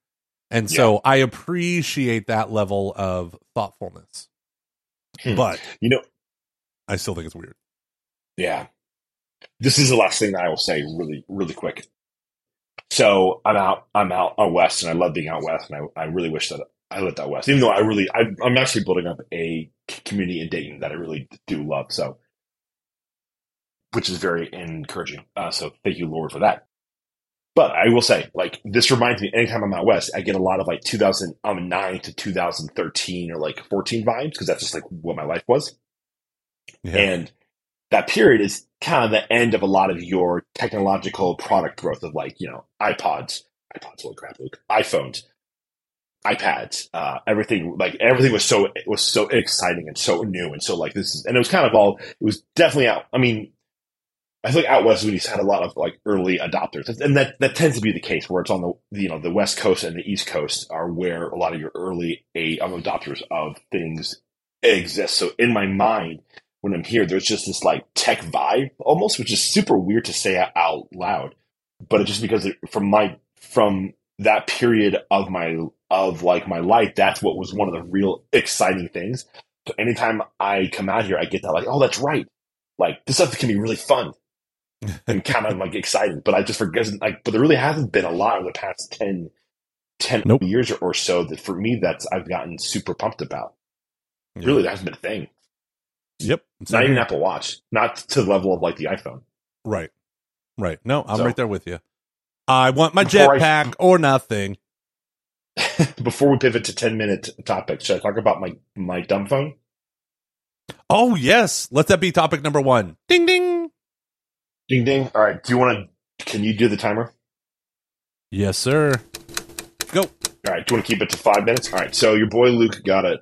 And so I appreciate that level of thoughtfulness, Hmm. but You know, I still think it's weird. Yeah. This is the last thing that I will say really, really quick. So I'm out, I'm out out west and I love being out west and I, I really wish that I lived out west, even though I really, I, I'm actually building up a community in Dayton that I really do love. So, which is very encouraging. Uh, so thank you, Lord, for that. But I will say, like, this reminds me, anytime I'm out west, I get a lot of like 2009 to 2013 or like 14 vibes because that's just like what my life was. Yeah. And that period is kind of the end of a lot of your technological product growth of like, you know, iPods, iPods, holy crap, Luke, iPhones, iPads, uh, everything, like everything was so, it was so exciting and so new. And so like this is, and it was kind of all, it was definitely out. I mean, I think out west when he's had a lot of like early adopters, and that that tends to be the case where it's on the you know the west coast and the east coast are where a lot of your early a um, adopters of things exist. So in my mind, when I'm here, there's just this like tech vibe almost, which is super weird to say out loud, but it's just because it, from my from that period of my of like my life, that's what was one of the real exciting things. So anytime I come out here, I get that like, oh, that's right. Like this stuff can be really fun and kind of like excited. But I just forget like, but there really hasn't been a lot in the past 10, 10 Nope. years or, or so that for me that's I've gotten super pumped about. Yeah. Really, that hasn't been a thing. Yep. It's Not even. Apple Watch, not to the level of like the iPhone. Right. Right. No, I'm So- right there with you. I want my Before I- jetpack or nothing. Before we pivot to ten minute topics, should I talk about my my dumb phone? Oh yes. Let that be topic number one. Ding ding. Ding ding. All right. Do you want to? Can you do the timer? Yes, sir. Go. All right. Do you want to keep it to five minutes? All right. So your boy Luke got a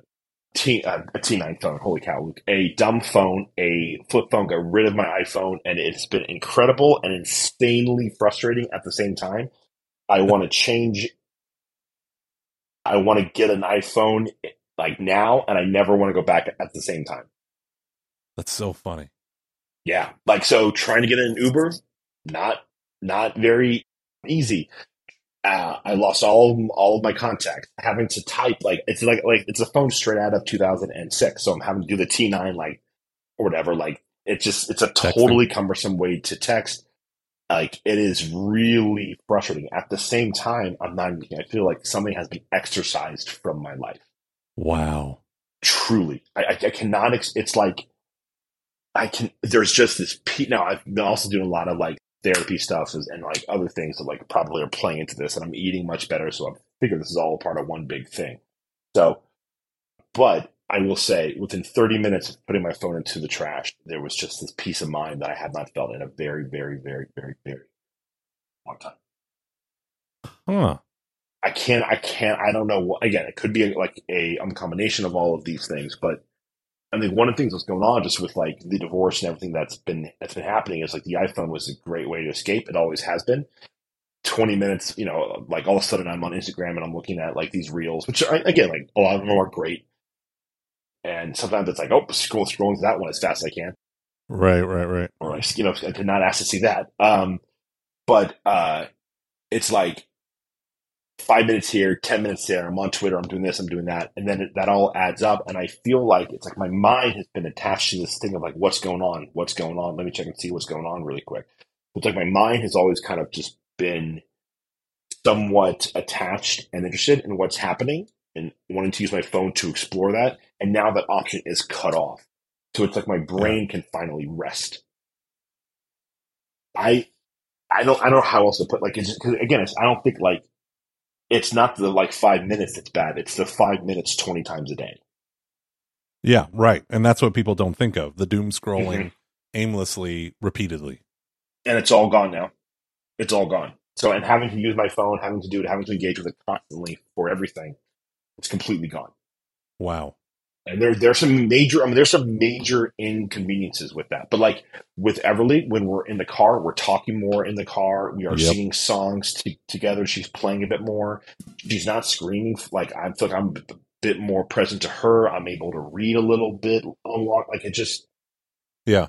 T uh, a T9 phone. Holy cow, Luke! A dumb phone, a flip phone. Got rid of my iPhone, and it's been incredible and insanely frustrating at the same time. I want to change. I want to get an iPhone like now, and I never want to go back at the same time. That's so funny. Yeah, like so, trying to get an Uber, not not very easy. Uh, I lost all of, all of my contacts. Having to type like it's like like it's a phone straight out of 2006. So I'm having to do the T9 like or whatever. Like it's just it's a Texting. totally cumbersome way to text. Like it is really frustrating. At the same time, I'm not. I feel like something has been exercised from my life Wow. truly i, I, I cannot ex- it's like i can there's just this pe- now i've been also doing a lot of like therapy stuff and, like other things that like probably are playing into this and i'm eating much better so i figure this is all part of one big thing so but i will say within 30 minutes of putting my phone into the trash there was just this peace of mind that i had not felt in a very very very very very long time Huh. I can't, I can't, I don't know what, again, it could be like a um, combination of all of these things, but I think one of the things that's going on just with like the divorce and everything that's been, that's been happening is like the iPhone was a great way to escape. It always has been. 20 minutes, you know, like all of a sudden I'm on Instagram and I'm looking at like these reels, which are, again, like a lot of them are great. And sometimes it's like, oh, scroll, scrolling to that one as fast as I can Right, right, right. or I, you know, I did not ask to see that. Um, but uh, it's like five minutes here, ten minutes there. I'm on Twitter. I'm doing this. I'm doing that, and then it, that all adds up. And I feel like it's like my mind has been attached to this thing of like, what's going on? What's going on? Let me check and see what's going on really quick. It's like my mind has always kind of just been somewhat attached and interested in what's happening and wanting to use my phone to explore that. And now that option is cut off. So it's like my brain can finally rest. I, I don't, I don't know how else to put like, it's just, cause again, it's, I don't think like, it's not the like five minutes that's bad. It's the five minutes 20 times a day. Yeah, right. And that's what people don't think of. The doom scrolling mm-hmm. aimlessly repeatedly. And it's all gone now. It's all gone. So, and having to use my phone, having to do it, having to engage with it constantly for everything, it's completely gone. Wow. And there, there's some major, I mean, there's some major inconveniences with that. But like with Everly, when we're in the car, we're talking more in the car. We are Yep. singing songs t- together. She's playing a bit more. She's not screaming. Like I feel like I'm a bit more present to her. I'm able to read a little bit. Unlock like it just Yeah.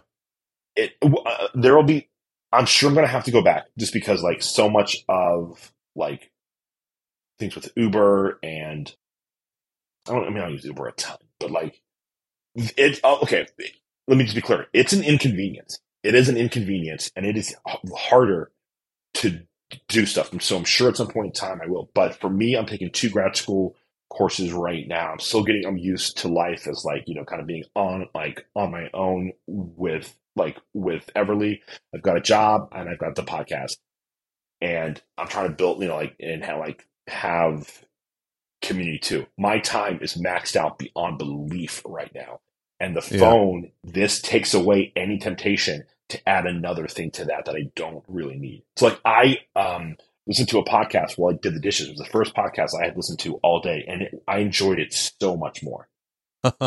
it. Uh, there will be. I'm sure I'm gonna have to go back just because like so much of like things with Uber and I don't. I mean, I use Uber a ton, but like it. Oh, okay, let me just be clear. It's an inconvenience. It is an inconvenience, and it is harder to do stuff. So I'm sure at some point in time I will. But for me, I'm taking two grad school courses right now. I'm still getting. I'm used to life as like you know, kind of being on like on my own with like with Everly. I've got a job and I've got the podcast, and I'm trying to build you know like and how like have community too. My time is maxed out beyond belief right now. And the Yeah. phone, this takes away any temptation to add another thing to that that I don't really need. So like I um listened to a podcast while I did the dishes. It was the first podcast I had listened to all day and it, I enjoyed it so much more.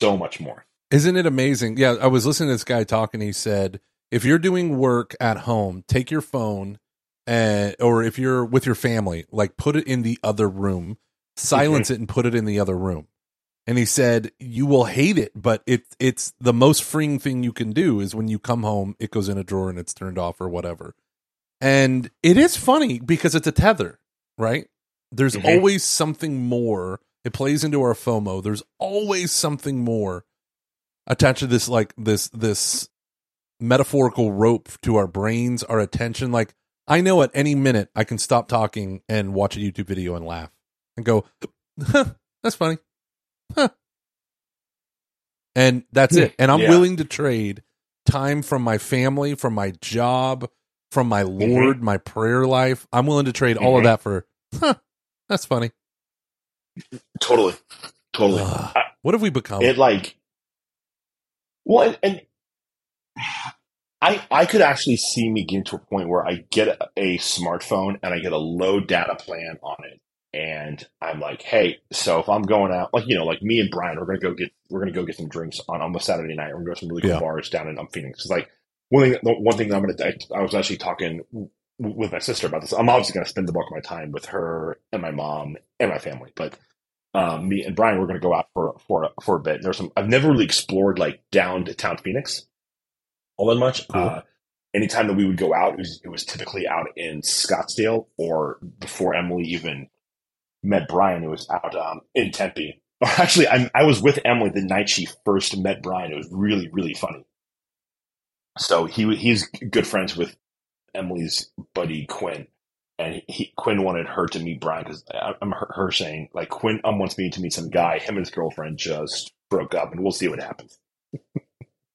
So much more. Isn't it amazing? Yeah, I was listening to this guy talk and he said if you're doing work at home, take your phone and or if you're with your family, like put it in the other room, silence it and put it in the other room. And he said, "You will hate it, but it it's the most freeing thing you can do is when you come home, it goes in a drawer and it's turned off or whatever." And it is funny because it's a tether, right? There's Mhm. always something more. It plays into our FOMO. There's always something more attached to this like this this metaphorical rope to our brains, our attention. Like I know at any minute I can stop talking and watch a YouTube video and laugh and go, huh, "That's funny." Huh. And that's it. And I'm Yeah. willing to trade time from my family, from my job, from my Lord, my prayer life. I'm willing to trade all of Mhm. that for, huh, that's funny. Totally, totally. Ugh. I- what have we become? it like well and, and i i could actually see me getting to a point where i get a, a smartphone and i get a low data plan on it. And i'm like hey so if i'm going out like you know like me and brian we're gonna go get we're gonna go get some drinks on almost saturday night. We're gonna go to some really cool Yeah. bars down in um, phoenix. It's like one thing one thing that i'm gonna I, I was actually talking w- with my sister about this. I'm obviously gonna spend the bulk of my time with her and my mom and my family. But um, me and Brian were going to go out for for for a bit. There's some I've never really explored like down to downtown Phoenix all that much. Cool. Uh, anytime that we would go out, it was, it was typically out in Scottsdale or before Emily even met Brian, it was out um, in Tempe. Or actually, I, I was with Emily the night she first met Brian. It was really really funny. So he he's good friends with Emily's buddy Quinn and he, Quinn wanted her to meet Brian because I'm her, her saying like Quinn um, wants me to meet some guy. Him and his girlfriend just broke up, and we'll see what happens.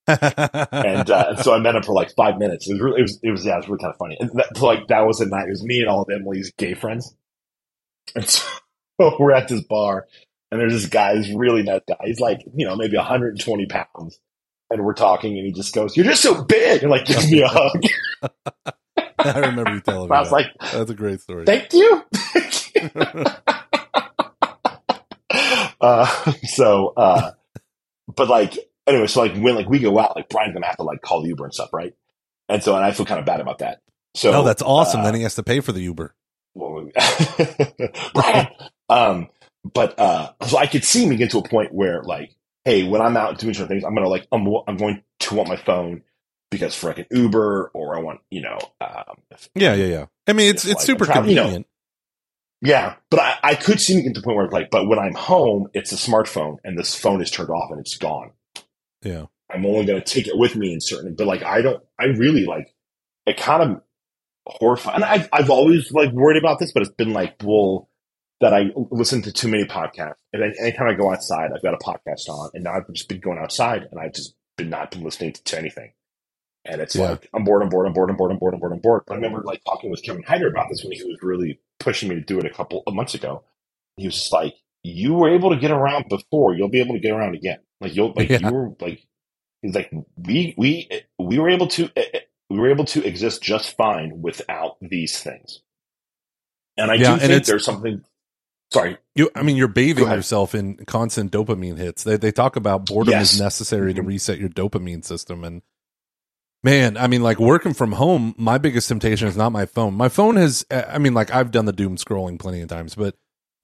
And, uh, and so I met him for like five minutes. It was really, it was, it was, yeah, it was really kind of funny. And that, like that was the night. It was me and all of Emily's gay friends, and so we're at this bar, and there's this guy, this really nice guy. He's like, you know, maybe 120 pounds, and we're talking, and he just goes, "You're just so big," and like gives me a hug. I remember you telling me I was that. like, that's a great story. "Thank you." uh, so, uh, but like, anyway, so like when like we go out, like Brian's gonna have to like call the Uber and stuff, right? And so, and I feel kind of bad about that. So, oh, that's awesome. uh, then he has to pay for the Uber. well, Brian. Um, but uh, so I could see me get to a point where like, hey, when I'm out doing certain things, I'm gonna like, I'm, I'm going to want my phone because for like an Uber or I want, you know, um, if- Yeah, yeah, yeah. I mean, it's If, it's like, super traveling, you know, convenient. Yeah, but I, I could see me get to the point where like, but when I'm home, it's a smartphone and this phone is turned off and it's gone. Yeah. I'm only going to take it with me in certain, but like, I don't, I really like, it kind of horrifying. And I've, I've always like worried about this, but it's been like, well, that I listen to too many podcasts. And then anytime I go outside, I've got a podcast on and now I've just been going outside and I've just been not been listening to, to anything. And it's Yeah. like, I'm bored, I'm bored, I'm bored, I'm bored, I'm bored, I'm bored, I'm bored. But I remember like talking with Kevin Hyder about this when he was really pushing me to do it a couple of months ago. He was just like, you were able to get around before, you'll be able to get around again. Like you'll, like Yeah. you were like, he's like, we, we, we were able to, eh, we were able to exist just fine without these things. And I Yeah, do and think there's something, sorry, You, I mean, you're bathing yourself in constant dopamine hits. They they talk about boredom Yes. is necessary to Mhm. reset your dopamine system. And man, I mean, like working from home, my biggest temptation is not my phone. My phone has, I mean, like I've done the doom scrolling plenty of times, but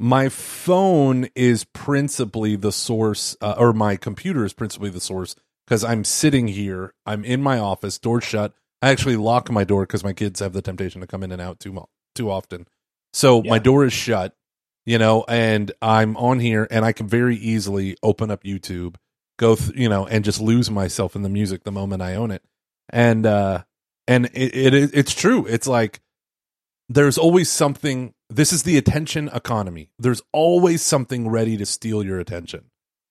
my phone is principally the source, uh, or my computer is principally the source because I'm sitting here, I'm in my office, door shut. I actually lock my door because my kids have the temptation to come in and out too mo- too often. So my door is shut, you know, and I'm on here, and I can very easily open up YouTube, go, th- you know, and just lose myself in the music the moment I own it. And uh, and it, it it's true. It's like there's always something. This is the attention economy. There's always something ready to steal your attention.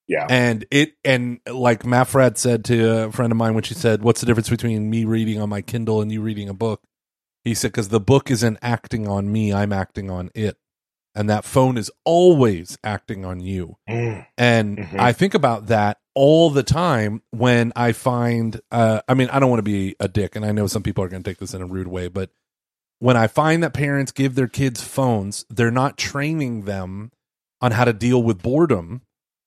yeah, And it and like Mafrad said to a friend of mine when she said, "What's the difference between me reading on my Kindle and you reading a book?" He said, "Because the book isn't acting on me; I'm acting on it, and that phone is always acting on you." Mm, And Mhm. I think about that all the time when I find, uh, I mean, I don't want to be a dick, and I know some people are going to take this in a rude way, but when I find that parents give their kids phones, they're not training them on how to deal with boredom.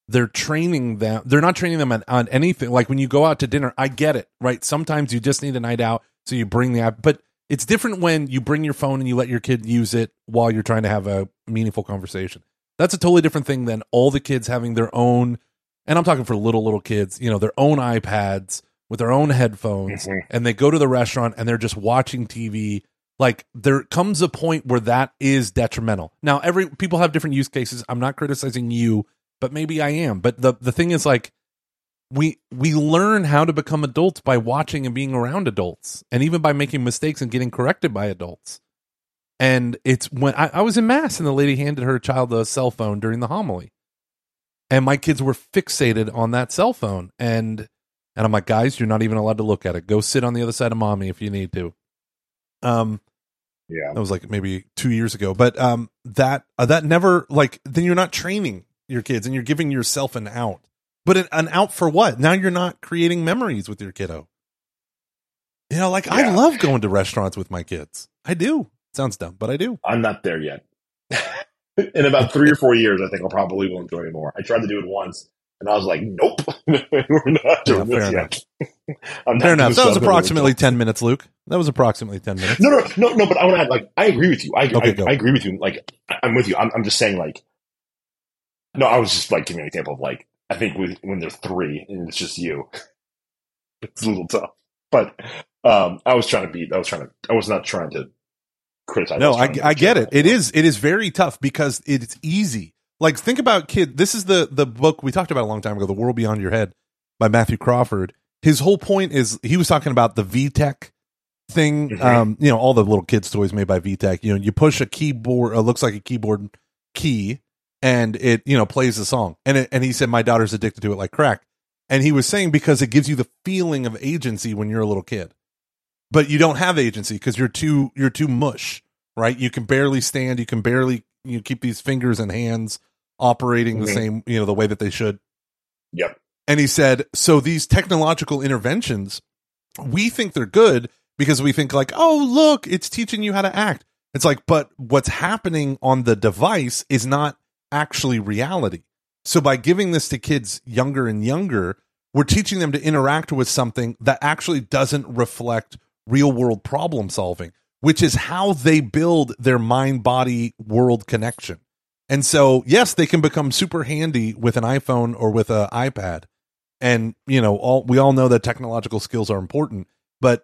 they're training them. They're not training them on, on anything. Like when you go out to dinner, I get it, right? Sometimes you just need a night out, so you bring the app. But it's different when you bring your phone and you let your kid use it while you're trying to have a meaningful conversation. That's a totally different thing than all the kids having their own, and I'm talking for little little kids, you know, their own iPads with their own headphones, Mhm. and they go to the restaurant and they're just watching TV. Like there comes a point where that is detrimental. Now, every people have different use cases. I'm not criticizing you, but maybe I am. But the the thing is like we we learn how to become adults by watching and being around adults and even by making mistakes and getting corrected by adults and it's when I, I was in mass and the lady handed her child a cell phone during the homily and my kids were fixated on that cell phone and and i'm like guys you're not even allowed to look at it go sit on the other side of mommy if you need to um Yeah. that was like maybe two years ago. But um that uh, that never like then you're not training your kids and you're giving yourself an out. But an, an out for what? Now you're not creating memories with your kiddo. You know like i love going to restaurants with my kids. I do. Sounds dumb but i do. I'm not there yet. In about three or four years, I think I'll probably will enjoy it more. I tried to do it once, and I was like, "Nope, we're not doing Yeah, this fair yet." I'm fair enough that was approximately 10 minutes luke that was approximately 10 minutes No, no, no, no. But I want to add, like, I agree with you. I, Okay, I. I agree with you. Like, I- I'm with you. I'm, I'm just saying, like, no, I was just like giving an example of like, I think with, when they're three and it's just you, it's a little tough. But um, I was trying to be. I was trying to. I was not trying to criticize. No, was I, I get it. It is it is very tough because it's easy. Like think about kid. This is the the book we talked about a long time ago, The World Beyond Your Head by Matthew Crawford. His whole point is he was talking about the VTech thing. Mhm. Um, you know, all the little kids toys made by VTech. You know, you push a keyboard, uh, looks like a keyboard key, and it you know plays a song. And it, and he said my daughter's addicted to it like crack. And he was saying because it gives you the feeling of agency when you're a little kid, but you don't have agency because you're too you're too mush right? You can barely stand. You can barely you know, keep these fingers and hands operating the Mhm. same, you know, the way that they should. Yep. And he said, so these technological interventions, we think they're good because we think like, oh, look, it's teaching you how to act. It's like, but what's happening on the device is not actually reality. So by giving this to kids younger and younger, we're teaching them to interact with something that actually doesn't reflect real world problem solving, which is how they build their mind body world connection. And so, yes, they can become super handy with an iPhone or with an iPad. And, you know, all we all know that technological skills are important, but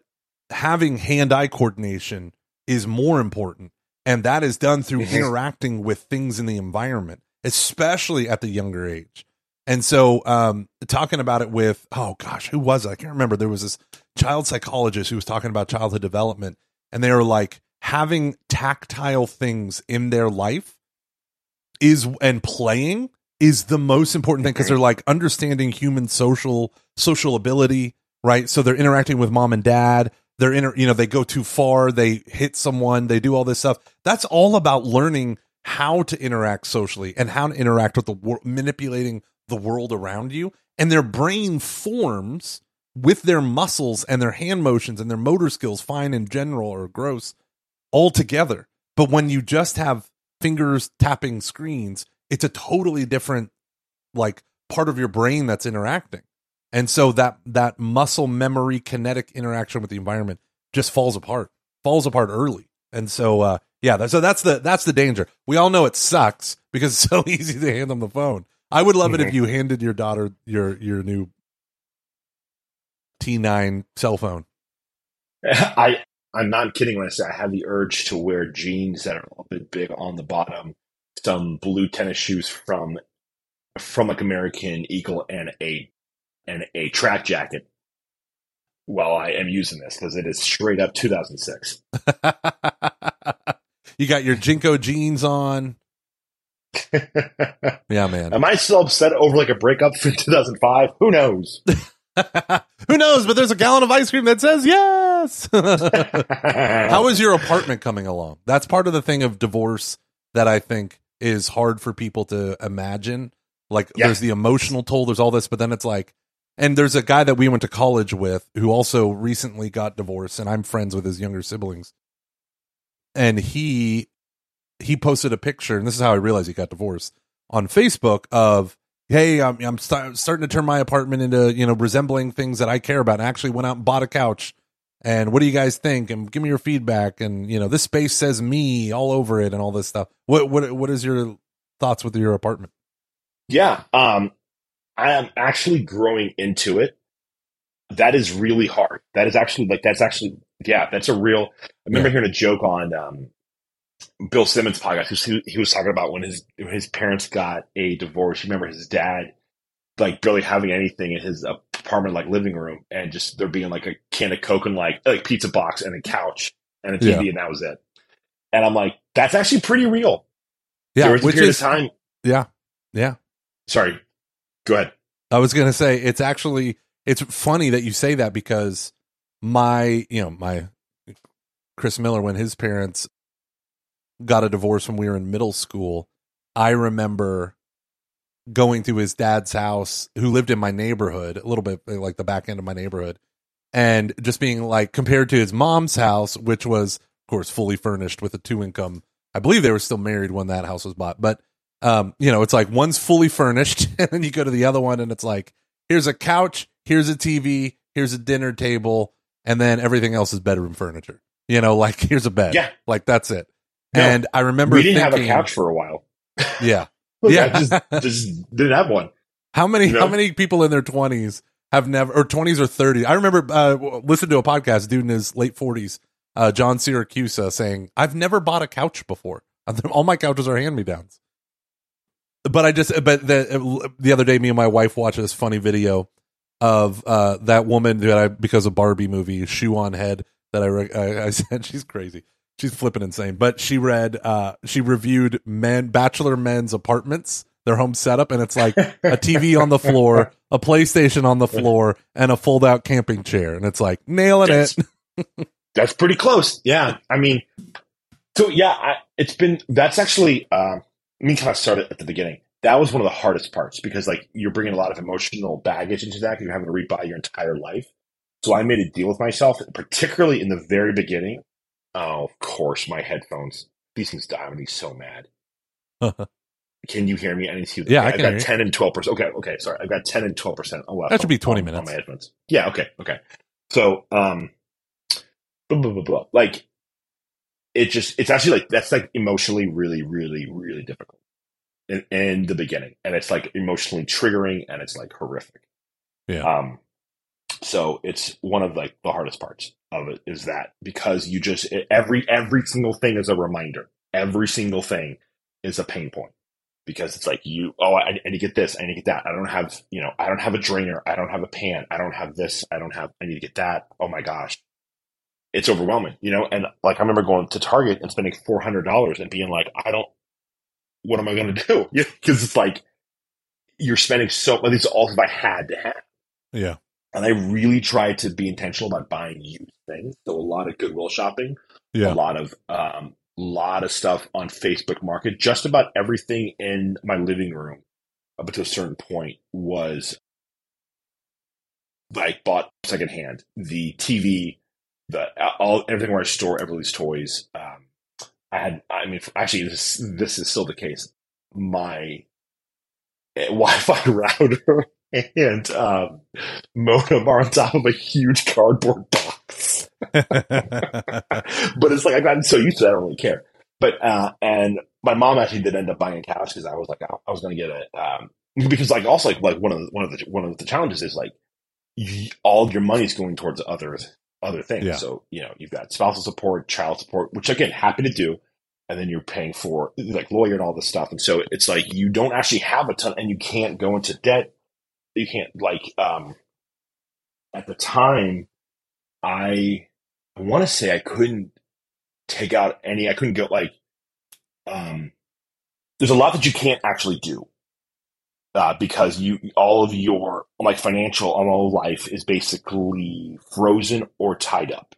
having hand eye coordination is more important. And that is done through Mhm. interacting with things in the environment, especially at the younger age. And so, um, talking about it with, oh gosh, who was it? I can't remember. There was this child psychologist who was talking about childhood development, and they are like, having tactile things in their life is and playing is the most important thing because they're like understanding human social social ability right? So they're interacting with mom and dad. They're inter you know they go too far. They hit someone. They do all this stuff. That's all about learning how to interact socially and how to interact with the manipulating the world around you. And their brain forms with their muscles and their hand motions and their motor skills fine and general or gross all together. But when you just have fingers tapping screens it's a totally different like part of your brain that's interacting. And so that that muscle memory kinetic interaction with the environment just falls apart falls apart early. And so uh yeah so that's the that's the danger. We all know it sucks because it's so easy to hand them the phone. I would love it if you handed your daughter your your new t9 cell phone I I'm not kidding when I say I have the urge to wear jeans that are a little bit big on the bottom, some blue tennis shoes from from like American Eagle, and a and a track jacket. While I am using this because it is straight up 2006. you got your JNCO jeans on yeah man Am I still upset over like a breakup from 2005? Who knows? Who knows? But there's a gallon of ice cream that says yes. How is your apartment coming along? That's part of the thing of divorce that I think is hard for people to imagine. Like, Yeah. there's the emotional toll, there's all this, but then it's like, and there's a guy that we went to college with who also recently got divorced, and I'm friends with his younger siblings. And he he posted a picture, and this is how I realized he got divorced on Facebook of hey, I'm, I'm st- starting to turn my apartment into you know resembling things that I care about. And I actually went out and bought a couch. And what do you guys think? And give me your feedback. And you know, this space says me all over it, and all this stuff. What what what is your thoughts with your apartment? Yeah, um, I am actually growing into it. That is really hard. That is actually like that's actually yeah, that's a real. I remember Yeah. hearing a joke on um, Bill Simmons' podcast. He, he was talking about when his when his parents got a divorce. You remember his dad like barely having anything in his apartment, like living room, and just there being like a can of Coke and like like pizza box and a couch and a TV, Yeah. and that was it. And I'm like, that's actually pretty real. Yeah, there was which is time. yeah, yeah. Sorry, go ahead. I was gonna say it's actually it's funny that you say that because my you know my Chris Miller when his parents got a divorce when we were in middle school, I remember going to his dad's house who lived in my neighborhood a little bit like the back end of my neighborhood and just being like compared to his mom's house which was of course fully furnished with a two income I believe they were still married when that house was bought but um, you know, it's like one's fully furnished, and then you go to the other one, and it's like, here's a couch, here's a TV, here's a dinner table, and then everything else is bedroom furniture. You know, like here's a bed. Yeah. Like that's it. No, and I remember we didn't thinking, have a couch for a while. Yeah. Yeah. I just, just didn't have one. How many You know? how many people in their twenties have never or twenties or thirties? I remember uh listened to a podcast, dude in his late forties, uh John Siracusa saying, I've never bought a couch before. All my couches are hand me downs. But I just but the the other day me and my wife watched this funny video of uh that woman that I because of Barbie movie, Shoe0nHead that I I, I said she's crazy. She's flipping insane. But she read uh she reviewed men bachelor men's apartments, their home setup, and it's like a TV on the floor, a PlayStation on the floor, and a fold out camping chair. And it's like nailing it. That's, that's pretty close. Yeah. I mean, so yeah, I, it's been, that's actually, uh, let me kind of started at the beginning. That was one of the hardest parts because like you're bringing a lot of emotional baggage into that 'cause you're having to rebuy your entire life. So I made a deal with myself, particularly in the very beginning. Oh, of course, my headphones. These things die when he's so mad. Can you hear me? I didn't see Yeah, I I've can got 10 and 12%. Okay, okay, sorry. I've got 10 and 12% on left That should be 20 on- minutes. On my headphones. Yeah, okay, okay. So, um, blah, blah, blah, blah. Like, it just, it's actually like, that's like emotionally really, really, really difficult in, in the beginning. And it's like emotionally triggering and it's like horrific. Yeah. Um, so it's one of like the hardest parts of it is that because you just, every, every single thing is a reminder. Every single thing is a pain point because it's like you oh I, I need to get this. I need to get that. I don't have you know i don't have a drainer. I don't have a pan. I don't have this. I don't have i need to get that. Oh my gosh. It's overwhelming you know? And like i remember going to target and spending $400 and being like i don't what am i going to do because it's like you're spending so these are all stuff i had to have. Yeah. And i really tried to be intentional about buying used things so a lot of goodwill shopping Yeah. a lot of um, lot of stuff on Facebook Market. Just about everything in my living room up to a certain point was like bought secondhand. The TV, the all everything where I store Everly's toys. Um, I had. I mean, actually, this this is still the case. My eh, Wi-Fi router and um, modem are on top of a huge cardboard box but it's like I've gotten so used to it, I don't really care. But uh, and my mom actually did end up buying a couch because I was like, I, was going to get it um, because like also like like one of the, one of the one of the challenges is like all your money's going towards other other things. Yeah. So you know you've got spousal support, child support, which again happy to do, and then you're paying for like lawyer and all this stuff. And so it's like you don't actually have a ton, and you can't go into debt. You can't like um, at the time, I I want to say I couldn't take out any. I couldn't go like. Um, there's a lot that you can't actually do uh, because you all of your like financial all life is basically frozen or tied up.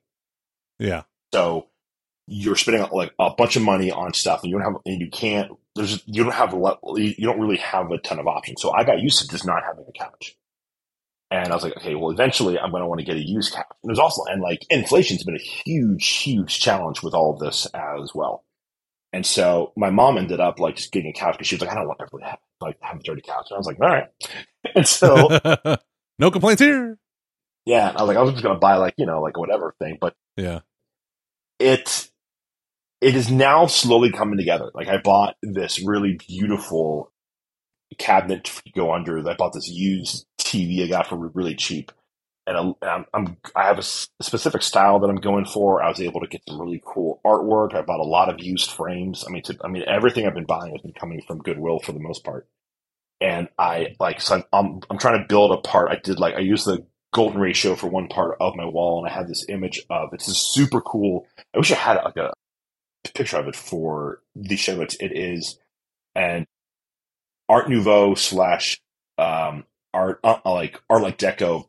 yeah. So you're spending like a bunch of money on stuff, and you don't have, and you can't. There's you don't have a lot. You don't really have a ton of options. So I got used to just not having a couch, and I was like, okay, well, eventually I'm going to want to get a used couch. And there's also and like inflation's been a huge, huge challenge with all of this as well. And so my mom ended up like just getting a couch because she was like, I don't want everybody to have like have a dirty couch. And I was like, all right. And so no complaints here. yeah, I was like, I was just gonna buy like you know like whatever thing, but Yeah. it it is now slowly coming together. Like I bought this really beautiful cabinet to go under. I bought this used TV I got for really cheap, and I'm, I'm, I'm have a specific style that I'm going for. I was able to get some really cool artwork. I bought a lot of used frames. I mean, to, I mean everything I've been buying has been coming from Goodwill for the most part. And I like so I'm, I'm I'm trying to build a part. I did like I used the golden ratio for one part of my wall, and I had this image of it's this super cool. I wish I had like a picture of it for the show. It, it is and Art Nouveau slash um, art uh, like art like Deco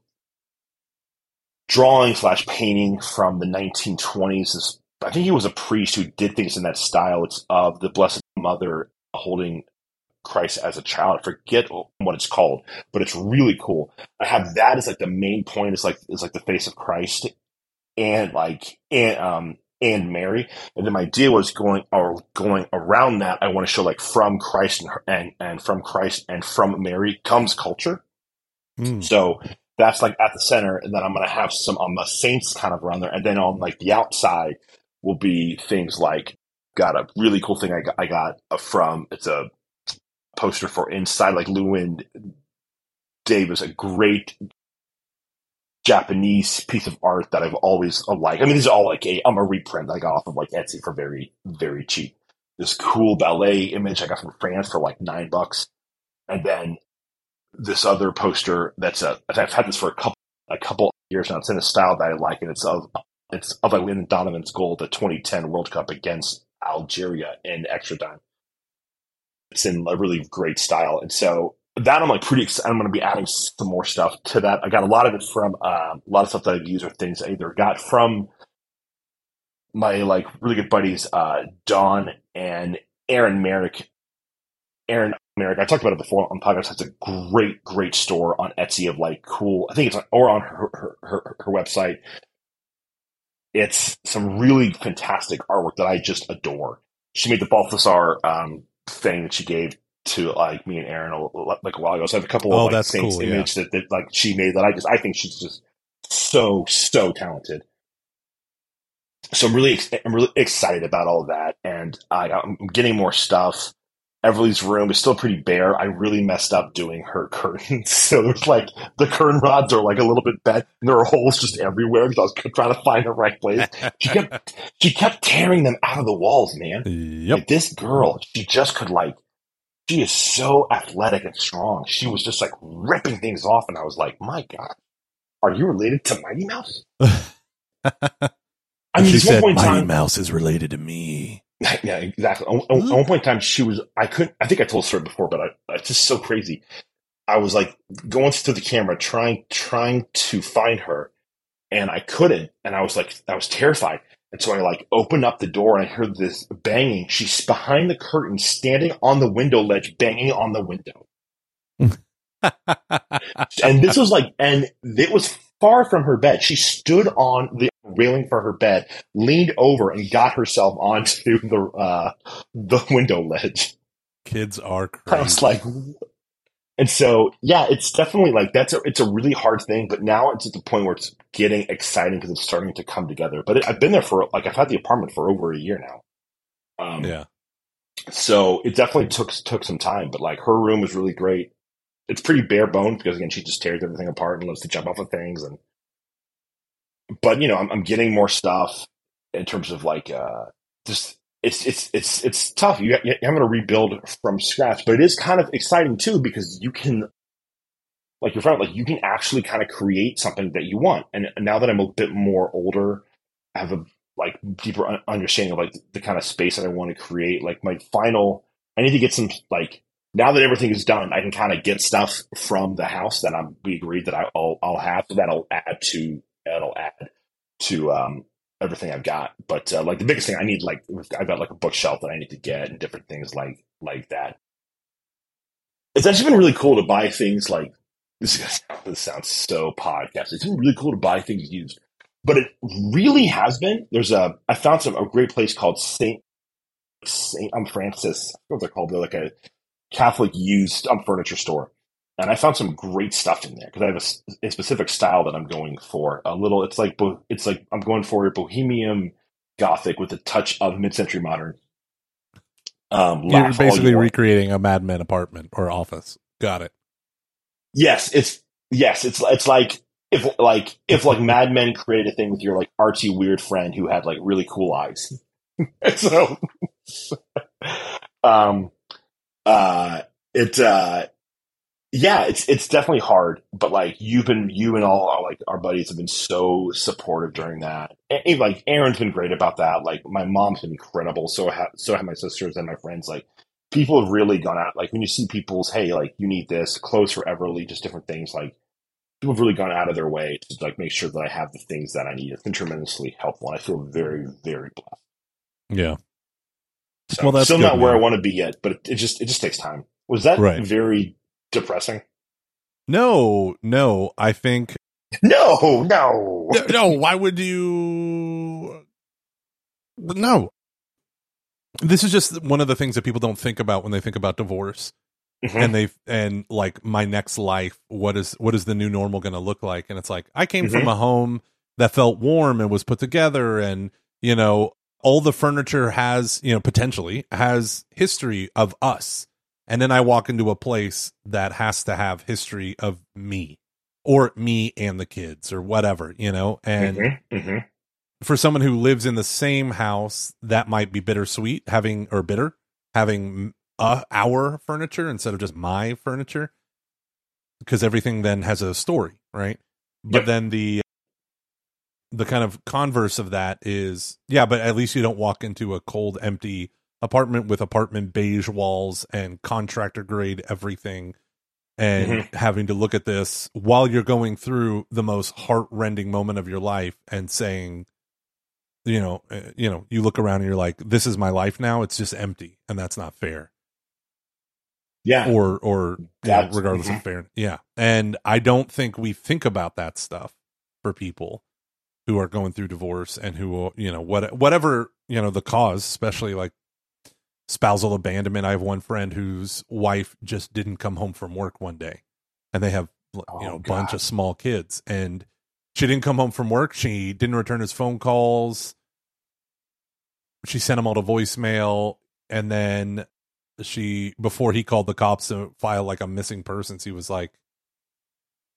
drawing slash painting from the 1920s. This, I think he was a priest who did things in that style. It's of the Blessed Mother holding Christ as a child. I forget what it's called, but it's really cool. I have that as like the main point. It's like it's like the face of Christ and like and um and Mary. And then my idea was going or going around that. I want to show like from Christ and her- and and from Christ and from Mary comes culture. Hmm. So that's like at the center, and then I'm gonna have some on the saints kind of around there, and then on like the outside will be things like got a really cool thing I got, I got from it's a poster for inside like Llewyn Davis, a great Japanese piece of art that I've always uh, liked. I mean, these are all like a I'm a reprint I got off of like Etsy for very very cheap. This cool ballet image I got from France for like nine bucks, and then this other poster that's a I've had this for a couple a couple years now. It's in a style that I like, and it's of it's of Landon Donovan's goal, the 2010 World Cup against Algeria in extra time. It's in a really great style, and so that I'm like pretty excited. I'm going to be adding some more stuff to that. I got a lot of it from um, a lot of stuff that I've used or things I either got from my like really good buddies uh, Don and Aaron Merrick. Aaron Merrick, I talked about it before on podcast. It's a great, great store on Etsy of like cool. I think it's on, or on her her, her her website. It's some really fantastic artwork that I just adore. She made the Balthasar um, thing that she gave to like me and Aaron a, like a while ago. So I have a couple of Oh, like that's Saints cool, yeah. that, that like she made that I just I think she's just so so talented. So I'm really ex- I'm really excited about all of that, and I, I'm getting more stuff. Everly's room is still pretty bare. I really messed up doing her curtains, so there's like the curtain rods are like a little bit bent, and there are holes just everywhere because I was trying to find the right place. She kept she kept tearing them out of the walls, man. Yep. Like this girl, she just could like, she is so athletic and strong. She was just like ripping things off, and I was like, my god, are you related to Mighty Mouse? I mean, she at one said, point "Mighty time, Mouse is related to me." yeah, exactly. At, at hmm. one point in time, she was. I couldn't. I think I told the story before, but I, it's just so crazy. I was like going through the camera, trying trying to find her, and I couldn't. And I was like, I was terrified. And so I like opened up the door, and I heard this banging. She's behind the curtain, standing on the window ledge, banging on the window. And this was like, and it was far from her bed. She stood on the railing for her bed, leaned over, and got herself onto the uh, the window ledge. Kids are I was like, and so yeah, it's definitely like that's a it's a really hard thing, but now it's at the point where it's getting exciting because it's starting to come together. But it, I've been there for like I've had the apartment for over a year now. Um, yeah. so it definitely took took some time, but like her room is really great. It's pretty bare bones because again, she just tears everything apart and loves to jump off of things. And but you know, I'm, I'm getting more stuff in terms of like uh, just it's it's it's it's tough. You you're going to rebuild from scratch, but it is kind of exciting too because you can like your friend, like you can actually kind of create something that you want. And now that I'm a bit more older, I have a like deeper understanding of like the kind of space that I want to create. Like my final, I need to get some like now that everything is done, I can kind of get stuff from the house that I'm we agreed that I'll I'll have that'll add to that'll add to um everything I've got. But uh, like the biggest thing I need like I've got like a bookshelf that I need to get and different things like like that. It's actually been really cool to buy things like this. This sounds so podcast. It's been really cool to buy things used, but it really has been. There's a I found some a great place called Saint Saint. I'm Francis. What they're called? They're like a Catholic used um, furniture store, and I found some great stuff in there because I have a specific style that I'm going for. A little, it's like bo- it's like I'm going for a bohemian gothic with a touch of mid-century modern. Um, You're basically you recreating a Mad Men apartment or office. Got it. yes, it's yes, it's it's like if like if like Mad Men created a thing with your like artsy weird friend who had like really cool eyes. so, um, uh, it uh, yeah, it's it's definitely hard, but like you've been you and all uh, like our buddies have been so supportive during that. And, and, like Aaron's been great about that. Like my mom's been incredible. So ha- so have my sisters and my friends. Like people have really gone out. Like when you see people's hey, like you need this clothes for Everly, just different things. Like people have really gone out of their way to like make sure that I have the things that I need. It's been tremendously helpful. And I feel very very blessed. Yeah. So Well, that's still not where I want to be yet, but it, it just it just takes time. Was that Right. very depressing? No, no. I think No, no. no, no, why would you no this is just one of the things that people don't think about when they think about divorce Mhm. and they and like my next life what is what is the new normal going to look like and it's like i came from a home that felt warm and was put together and you know all the furniture has you know potentially has history of us and then i walk into a place that has to have history of me or me and the kids or whatever you know and Mhm, mhm. for someone who lives in the same house, that might be bittersweet having or bitter having uh, our furniture instead of just my furniture because everything then has a story, right? But Yep. then the the kind of converse of that is yeah, but at least you don't walk into a cold, empty apartment with apartment beige walls and contractor grade everything and Mm-hmm. having to look at this while you're going through the most heart-rending moment of your life and saying you know uh, you know you look around and you're like this is my life now it's just empty and that's not fair Yeah. or or That's- regardless mhm. of fair yeah and i don't think we think about that stuff for people who are going through divorce and who you know what whatever you know the cause especially like spousal abandonment. I have one friend whose wife just didn't come home from work one day and they have you Oh, know a bunch of small kids and she didn't come home from work. She didn't return his phone calls. She sent him all to voicemail and then she before he called the cops to file like a missing persons he was like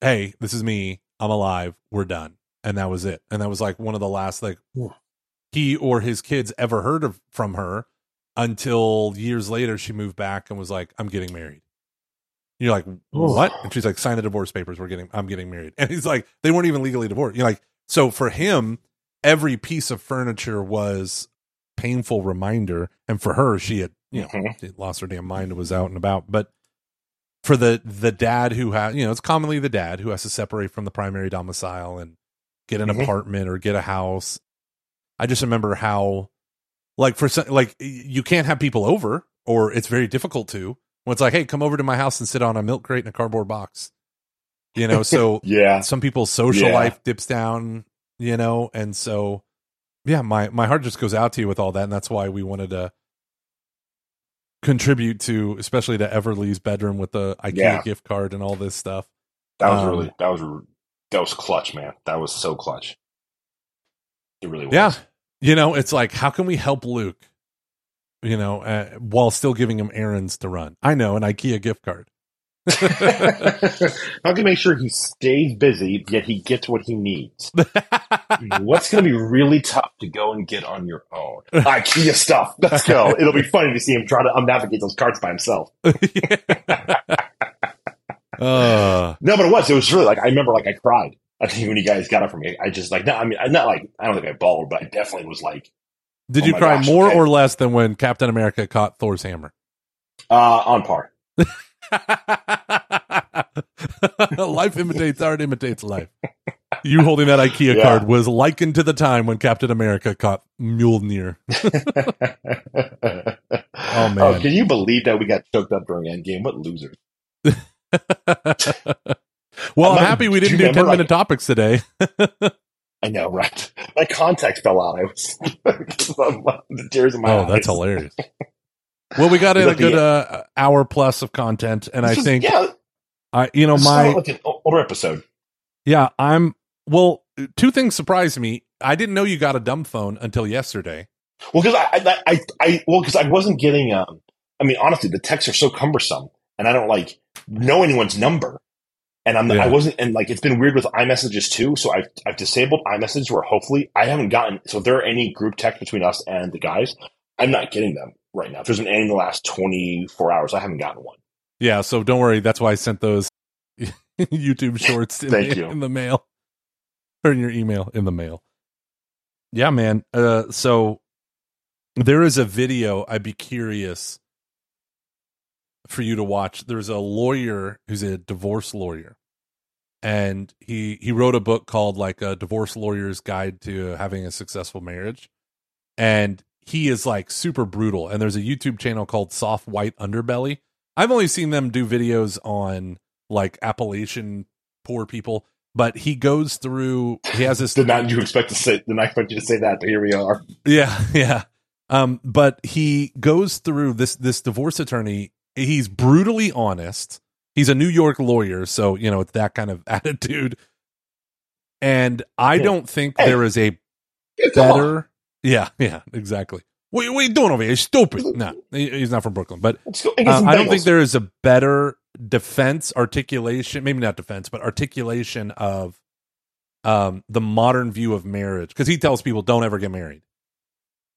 hey this is me. I'm alive. We're done. And that was it. And that was like one of the last like he or his kids ever heard of from her until years later she moved back and was like i'm getting married. You're like what? And she's like sign the divorce papers. We're getting i'm getting married. And he's like they weren't even legally divorced. You're like so for him every piece of furniture was painful reminder. And for her she had you know Mhm. lost her damn mind and was out and about. But for the the dad who has you know it's commonly the dad who has to separate from the primary domicile and get an Mhm. apartment or get a house. I just remember how like for some, like you can't have people over or it's very difficult to when it's like hey come over to my house and sit on a milk crate in a cardboard box you know so Yeah. some people's social Yeah. life dips down you know and so yeah my my heart just goes out to you with all that and that's why we wanted to contribute to especially to everly's bedroom with the ikea Yeah. gift card and all this stuff That was Um, really that was that was clutch, man. That was so clutch. It really was. yeah you know it's like how can we help luke you know uh, while still giving him errands to run i know an ikea gift card How can make sure he stays busy yet he gets what he needs? What's going to be really tough to go and get on your own? IKEA stuff. Let's go. It'll be funny to see him try to um, navigate those carts by himself. uh, No, but it was. It was really like I remember. Like I cried. I think when you guys got it from me, I just like. No, I mean, I'm not like I don't think I bawled, but I definitely was like did Oh you cry gosh, more okay. or less than when captain america caught thor's hammer uh, on par. life imitates art imitates life. You holding that IKEA Yeah. card was likened to the time when Captain America caught Mjolnir. oh man. can you believe that we got choked up during Endgame? What losers! well, I'm My- happy we didn't do 10 remember, minute like- topics today. I know, right? My context fell out. I was the tears in my Oh, eyes. that's hilarious. Well, we got in a good uh, hour plus of content, and I This is- think yeah, I, you know, my like an older episode. yeah, I'm well. Two things surprised me. I didn't know you got a dumb phone until yesterday. Well, because I, I, I, I, well, because I wasn't getting. Um, I mean, honestly, the texts are so cumbersome, and I don't like know anyone's number. And I'm, Yeah. I wasn't, and like it's been weird with iMessages too. So I've, I've disabled iMessage where hopefully I haven't gotten. So if there are any group text between us and the guys, I'm not getting them right now. If there's been any in the last 24 hours, I haven't gotten one. Yeah, so don't worry. That's why I sent those YouTube shorts in, Thank the, you. in the mail or in your email in the mail. Yeah, man. Uh, so there is a video. I'd be curious for you to watch. There's a lawyer who's a divorce lawyer, and he he wrote a book called like a divorce lawyer's guide to having a successful marriage, and he is like super brutal. And there's a YouTube channel called Soft White Underbelly. I've only seen them do videos on like Appalachian poor people, but he goes through. He has this. Did not you expect to say? Did not expect you to say that, but here we are. Yeah, yeah. Um, but he goes through this this divorce attorney. He's brutally honest. He's a New York lawyer, so you know it's that kind of attitude. And I Yeah. don't think Hey. there is a Yeah, better. Yeah, yeah, exactly. What, what are you doing over here? You're stupid. No, he- he's not from Brooklyn, but Let's go and get uh, I don't think there is a better defense articulation, maybe not defense, but articulation of um, the modern view of marriage. Because he tells people don't ever get married,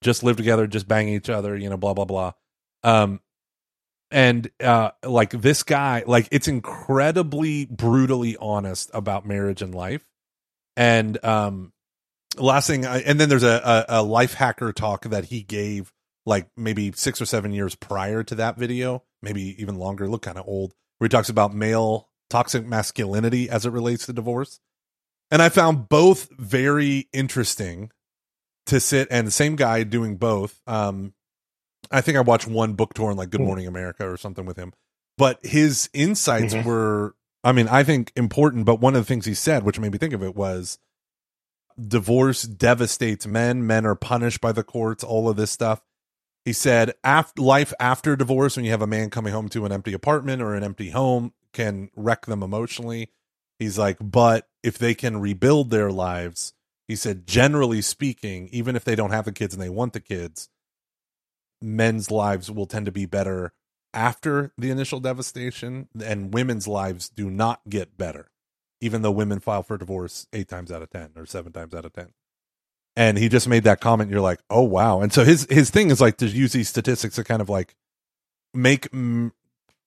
just live together, just bang each other, you know, blah blah blah. Um, and uh, like this guy, like it's incredibly brutally honest about marriage and life. And um, last thing, and then there's a, a a life hacker talk that he gave like maybe six or seven years prior to that video, maybe even longer, look kind of old, where he talks about male toxic masculinity as it relates to divorce. And I found both very interesting to sit and the same guy doing both. Um, I think I watched one book tour on like Good Hmm. Morning America or something with him, but his insights Mhm. were, I mean, I think important. But one of the things he said, which made me think of it, was divorce devastates men. Men are punished by the courts. All of this stuff. He said, after life after divorce, when you have a man coming home to an empty apartment or an empty home, can wreck them emotionally. He's like, but if they can rebuild their lives, he said, generally speaking, even if they don't have the kids and they want the kids, men's lives will tend to be better after the initial devastation, and women's lives do not get better, even though women file for divorce eight times out of 10 or seven times out of 10 and he just made that comment you're like oh wow. And so his his thing is like to use these statistics to kind of like make mm,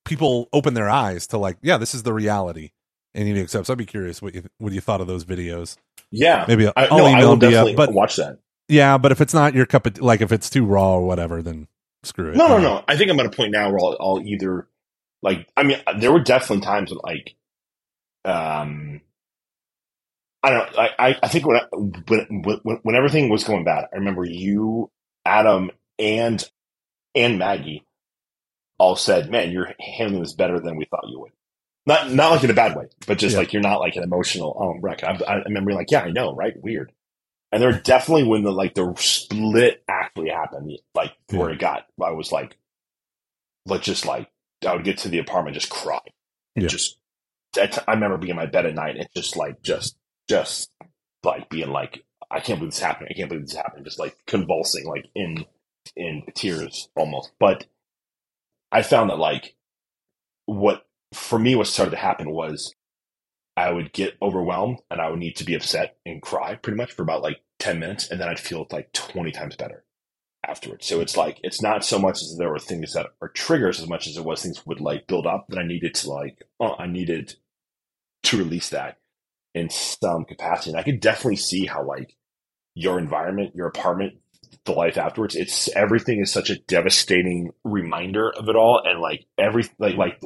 people open their eyes to like yeah this is the reality. And you accept so i'd be curious what you what you thought of those videos. Yeah, maybe I, i'll no, I'll them to definitely you but watch that. Yeah but if it's not your cup of like if it's too raw or whatever then screw it No, no, no. I think I'm at a point now where I'll, I'll either like. I mean, there were definitely times when like, um, I don't know. I I, think when, I- when when when everything was going bad, I remember you, Adam, and and Maggie all said, "Man, you're handling this better than we thought you would." Not not like in a bad way, but just Yeah. like you're not like an emotional um, wreck. I, I remember being like, "Yeah, I know, right? Weird." And there were definitely when the like the split actually happened, like where it got, I was like, let's just like I would get to the apartment, just cry, Yeah. just. I I remember being in my bed at night and just like just just like being like, I can't believe this happened. I can't believe this happened. Just like convulsing, like in in tears almost. But I found that like what for me what started to happen was I would get overwhelmed and I would need to be upset and cry pretty much for about like ten minutes, and then I'd feel like twenty times better afterwards. So it's like it's not so much as there were things that are triggers as much as it was things would like build up that I needed to like oh I needed to release that in some capacity. And I could definitely see how like your environment, your apartment, the life afterwards, it's everything is such a devastating reminder of it all. And like every like like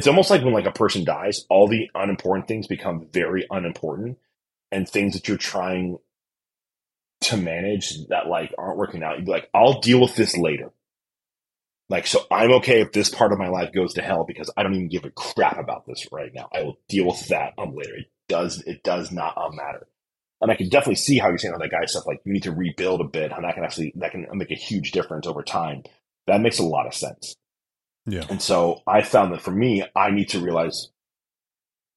it's almost like when like a person dies, all the unimportant things become very unimportant and things that you're trying to manage that like aren't working out, you'd be like, I'll deal with this later. Like, so I'm okay if this part of my life goes to hell because I don't even give a crap about this right now. I will deal with that um later. It does, it does not um, matter. And I can definitely see how you're saying all that guy stuff. Like, you need to rebuild a bit, how that can actually, that can make a huge difference over time. That makes a lot of sense. Yeah. And so I found that for me, I need to realize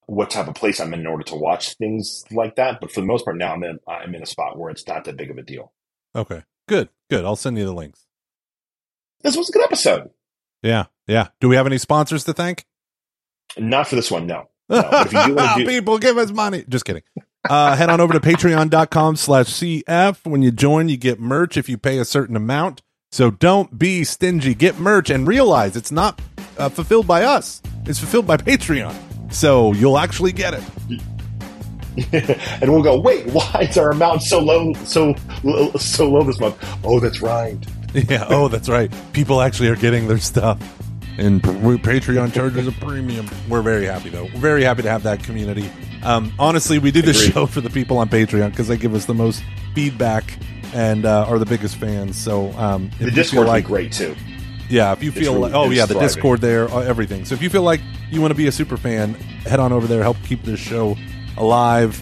what type of place I'm in in order to watch things like that. But for the most part, now I'm in I'm in a spot where it's not that big of a deal. Okay. Good. Good. I'll send you the links. This was a good episode. Yeah. Yeah. Do we have any sponsors to thank? Not for this one, no. No, if you do do, People give us money. Just kidding. Uh, head on over to patreon.com slash CF. When you join, you get merch if you pay a certain amount. So don't be stingy. Get merch and realize it's not uh, fulfilled by us. It's fulfilled by Patreon. So you'll actually get it. and we'll go. Wait, why is our amount so low, so so low this month? Oh, that's right. Yeah. Oh, that's right. People actually are getting their stuff. And Patreon charges a premium. We're very happy, though. We're very happy to have that community. Um, honestly, we do this Agreed. show for the people on Patreon because they give us the most feedback and uh, are the biggest fans. So um, if The Discord's like, great too. yeah, if you feel really- like, oh yeah, the thriving. Discord there, uh, everything. So if you feel like you want to be a super fan, head on over there, help keep this show alive.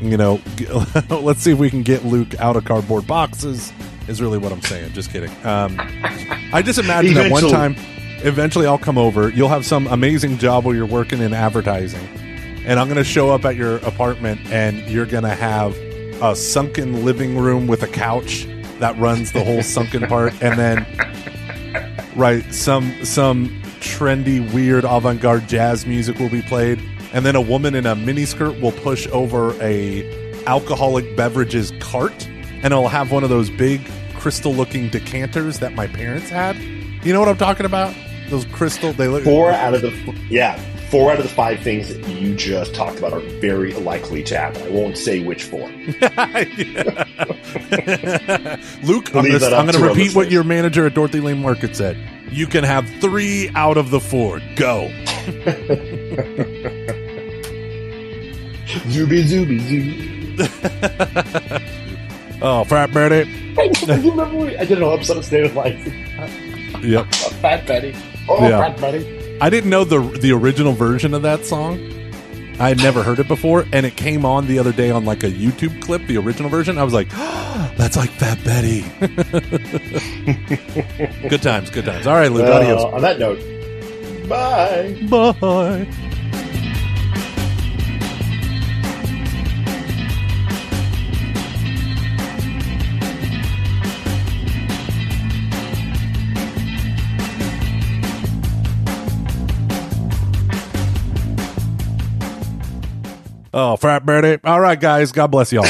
You know, let's see if we can get Luke out of cardboard boxes. Is really what I'm saying. Just kidding. Um, I just imagine that one time, eventually I'll come over. You'll have some amazing job where you're working in advertising, and I'm going to show up at your apartment, and you're going to have a sunken living room with a couch that runs the whole sunken part, and then right some some trendy weird avant-garde jazz music will be played and then a woman in a miniskirt will push over a alcoholic beverages cart and it'll have one of those big crystal looking decanters that my parents had. You know what i'm talking about? Those crystal they look Four out of the yeah, four out of the five things that you just talked about are very likely to happen. I won't say which four. Luke, I'm I'm gonna repeat what your manager at Dorothy Lane Market said. You can have three out of the four. Go. Zooby zooby zoo. oh, frat Betty. you remember I did an episode of State of Life? Yep. Fat Betty. Oh, Yeah. Fat Betty. I didn't know the the original version of that song. I had never heard it before, and it came on the other day on like a YouTube clip, the original version. I was like, "That's like Fat Betty." good times, good times. All right, Luke. Adios. on that note, bye. Bye. Oh, frat Betty. All right, guys. God bless y'all.